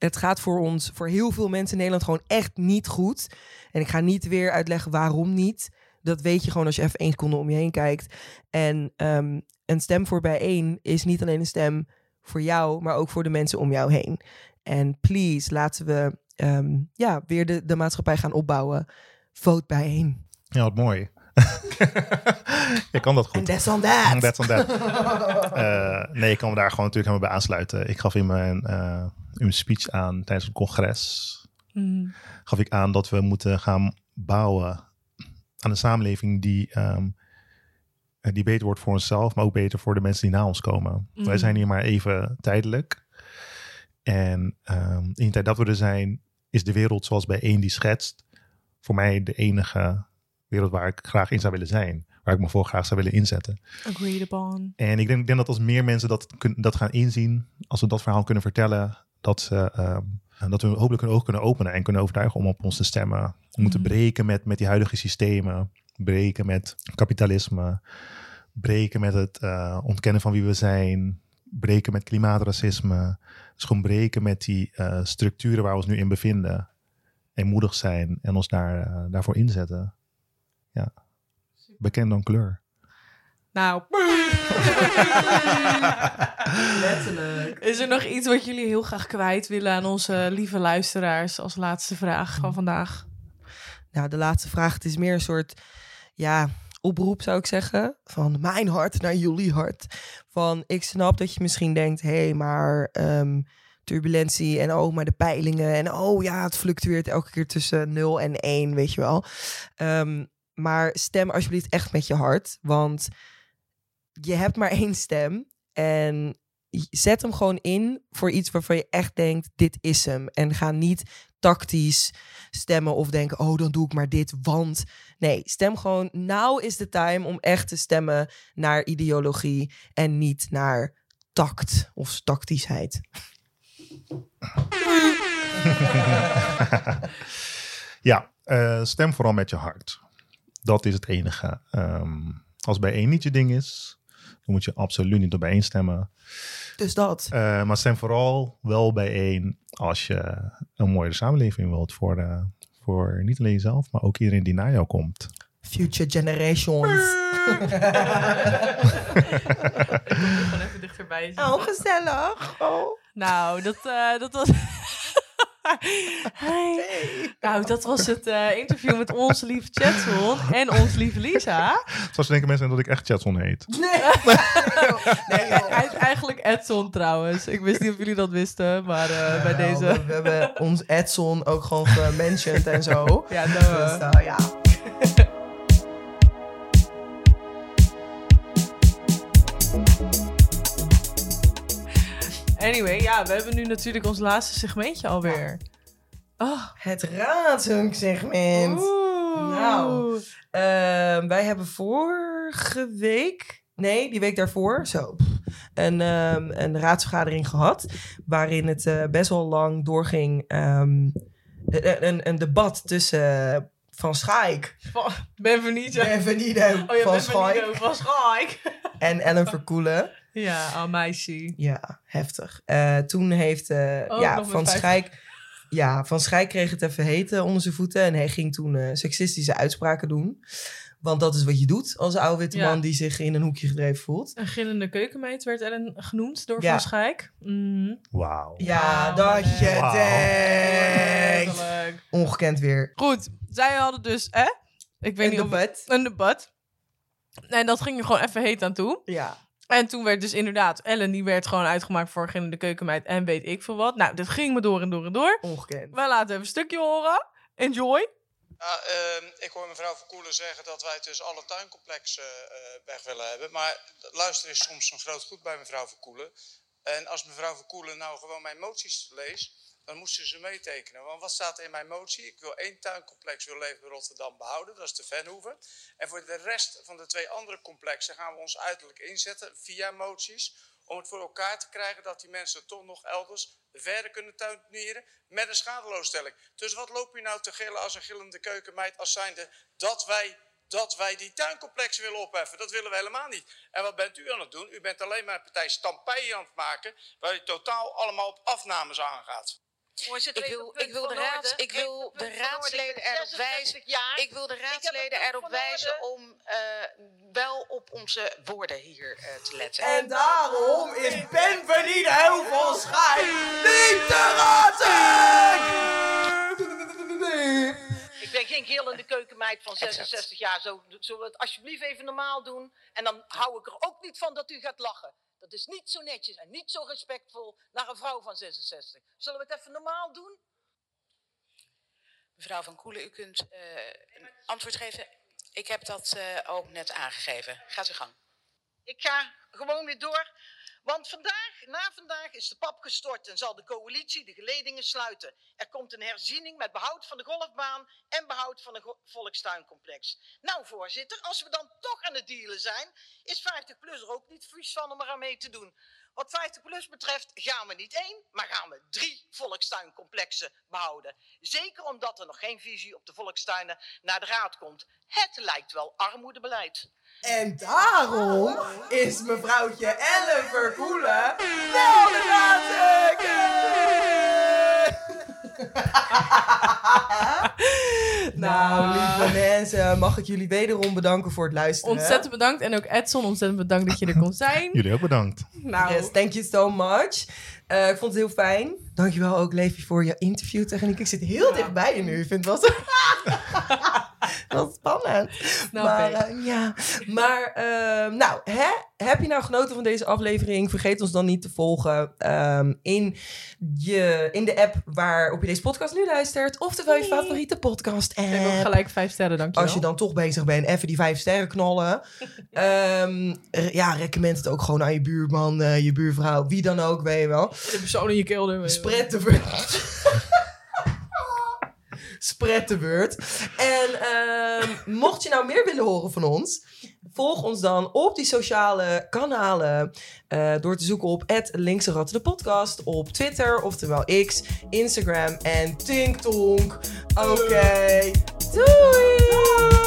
het gaat voor ons, voor heel veel mensen in Nederland, gewoon echt niet goed. En ik ga niet weer uitleggen waarom niet. Dat weet je gewoon als je even één seconde om je heen kijkt. En ehm, een stem voor bijeen is niet alleen een stem voor jou, maar ook voor de mensen om jou heen. En please, laten we ehm, ja, weer de, de maatschappij gaan opbouwen. Vote bijeen. Ja, wat mooi. <laughs> je kan dat goed. that's on that. That's on that. <laughs> Eh, nee, ik kan me daar gewoon natuurlijk helemaal bij aansluiten. Ik gaf in mijn, eh, in mijn speech aan tijdens het congres... Mm. gaf ik aan dat we moeten gaan bouwen aan een samenleving die, ehm, eh, die beter wordt voor onszelf, maar ook beter voor de mensen die na ons komen. Mhm. Wij zijn hier maar even tijdelijk. En ehm, in de tijd dat we er zijn, is de wereld zoals bij één die schetst, voor mij de enige wereld waar ik graag in zou willen zijn. Waar ik me voor graag zou willen inzetten. Agreed upon. En ik denk, ik denk dat als meer mensen dat, dat gaan inzien, als we dat verhaal kunnen vertellen, dat, ze, ehm, dat we hopelijk hun oog kunnen openen en kunnen overtuigen om op ons te stemmen. We moeten Mhm. breken met, met die huidige systemen, breken met kapitalisme, breken met het eh, ontkennen van wie we zijn, breken met klimaatracisme. Dus gewoon breken met die eh, structuren waar we ons nu in bevinden. En moedig zijn en ons daar, eh, daarvoor inzetten. Ja. Bekend dan kleur. Nou, <laughs> <laughs> Letterlijk. is er nog iets wat jullie heel graag kwijt willen aan onze lieve luisteraars als laatste vraag van vandaag? Nou, de laatste vraag. Het is meer een soort, ja, oproep zou ik zeggen. Van mijn hart naar jullie hart. Van, ik snap dat je misschien denkt, hé, hey, maar ehm, turbulentie en oh, maar de peilingen. En oh ja, het fluctueert elke keer tussen 0 en 1, weet je wel. Ehm, maar stem alsjeblieft echt met je hart. Want je hebt maar één stem. En zet hem gewoon in voor iets waarvan je echt denkt, dit is hem. En ga niet tactisch stemmen of denken, oh, dan doe ik maar dit, want... Nee, stem gewoon, now is the time om echt te stemmen naar ideologie en niet naar tact of tactischheid. <laughs> Ja, eh, stem vooral met je hart. Dat is het enige. Ehm, als bij één niet je ding is, moet je absoluut niet op bijeen stemmen. Dus dat. Eh, maar stem vooral wel bijeen als je een mooiere samenleving wilt voor de, voor niet alleen jezelf, maar ook iedereen die na jou komt. Future generations. <laughs> Gewoon even dichterbij zitten. Oh, gezellig. Oh. Nou, dat, eh, dat was... <laughs> Hey. Nou, dat was het eh, interview met onze lieve Chatson en onze lieve Lisa. Zoals denken mensen dat ik echt Chatson heet. <laughs> Nee. nee. Hij is eigenlijk Edson trouwens. Ik wist niet of jullie dat wisten, maar eh, bij Nou, deze... We, we hebben ons Edson ook gewoon gementiond en zo. Ja, nou, Dus, uh, ja. Anyway, ja, we hebben nu natuurlijk ons laatste segmentje alweer. Oh. Het raadselsegment. Oeh. Nou. Ehm, wij hebben vorige week, nee, die week daarvoor, zo, een, ehm, een raadsvergadering gehad. Waarin het eh, best wel lang doorging. ehm, een, een, een debat tussen eh, Van Schaik, Van Benvenido. Benvenido Oh ja, van Benvenido Schaik van Schaik. en Ellen Verkoelen. Ja, oh meisje. Ja, heftig. Eh, toen heeft eh, Oh, ja, Van. Schijk... Ja, Van Schijk kreeg het even heten onder zijn voeten. En hij ging toen eh, seksistische uitspraken doen. Want dat is wat je doet als oude witte Ja. man die zich in een hoekje gedreven voelt. Een gillende keukenmeid werd Ellen genoemd door Ja. Van Schaik. Mhm. Wauw. Ja, Wauw, dat je denkt. Letterlijk. Ongekend weer. Goed, zij hadden dus, hè? Ik weet Een niet of debat. een debat. En dat ging er gewoon even heet aan toe. Ja. En toen werd dus inderdaad, Ellen die werd gewoon uitgemaakt voor de keukenmeid en weet ik veel wat. Nou, dit ging me door en door en door. Ongekend. Wij laten even een stukje horen. Enjoy. Ja, ehm, ik hoor mevrouw Verkoelen zeggen dat wij dus alle tuincomplexen eh, weg willen hebben. Maar luister is soms een groot goed bij mevrouw Verkoelen. En als mevrouw Verkoelen nou gewoon mijn moties leest, dan moest ze meetekenen. Want wat staat in mijn motie? Ik wil één tuincomplex wil leven in Rotterdam behouden, dat is de Venhoeven. En voor de rest van de twee andere complexen gaan we ons uiterlijk inzetten via moties. Om het voor elkaar te krijgen dat die mensen toch nog elders verder kunnen tuinieren met een schadeloosstelling. Dus wat loop je nou te gillen als een gillende keukenmeid als zijnde dat wij, dat wij die tuincomplexen willen opheffen? Dat willen we helemaal niet. En wat bent u aan het doen? U bent alleen maar een partij stampij aan het maken waar u totaal allemaal op afnames aangaat. Voorzitter, Ik wil, ik wil de, ik wil de raadsleden erop 66 wijzen. Ik wil de raadsleden erop wijzen om eh, wel op onze woorden hier eh, te letten. En daarom is Benvenido van Schijk niet te raden! Ik ben geen gillende keukenmeid van 66 jaar. Zo, zullen we het alsjeblieft even normaal doen? En dan hou ik er ook niet van dat u gaat lachen. Dat is niet zo netjes en niet zo respectvol naar een vrouw van 66. Zullen we het even normaal doen? Mevrouw Van Koelen, u kunt eh, een antwoord geven. Ik heb dat eh, ook net aangegeven. Gaat u gang. Ik ga gewoon weer door. Want vandaag, na vandaag is de pap gestort en zal de coalitie de geledingen sluiten. Er komt een herziening met behoud van de golfbaan en behoud van go- volkstuincomplex. Nou voorzitter, als we dan toch aan het dealen zijn, is 50PLUS er ook niet vies van om eraan mee te doen. Wat 50PLUS betreft gaan we niet één, maar gaan we drie volkstuincomplexen behouden. Zeker omdat er nog geen visie op de volkstuinen naar de raad komt. Het lijkt wel armoedebeleid. En daarom is mevrouwtje Ellen Verkoelen wel de laatste. <laughs> nou, lieve mensen, mag ik jullie wederom bedanken voor het luisteren. Ontzettend bedankt. En ook Edson, ontzettend bedankt dat je er kon zijn. <laughs> Jullie ook bedankt. Nou, Yes, thank you so much. Eh, ik vond het heel fijn. Dankjewel ook, Levi, voor je interviewtechniek. Ik zit heel dichtbij je nu. Ik vind het wel <laughs> <laughs> wel spannend. Nou, maar eh, ja, maar ehm, nou, hè? heb je nou genoten van deze aflevering? Vergeet ons dan niet te volgen ehm, in, je, in de app waarop je deze podcast nu luistert. Oftewel je favoriete podcast app. geef ook gelijk vijf sterren, dankjewel. Als je dan toch bezig bent, even die vijf sterren knallen. <laughs> R- ja, recommend het ook gewoon aan je buurman, eh, je buurvrouw, wie dan ook, weet je wel. De persoon in je kelder. Spread word. <laughs> Spread the word. En ehm, mocht je nou meer willen horen van ons, volg ons dan op die sociale kanalen eh, door te zoeken op Linkse Ratten de podcast op Twitter, oftewel X, Instagram en TinkTonk. Oké, doei!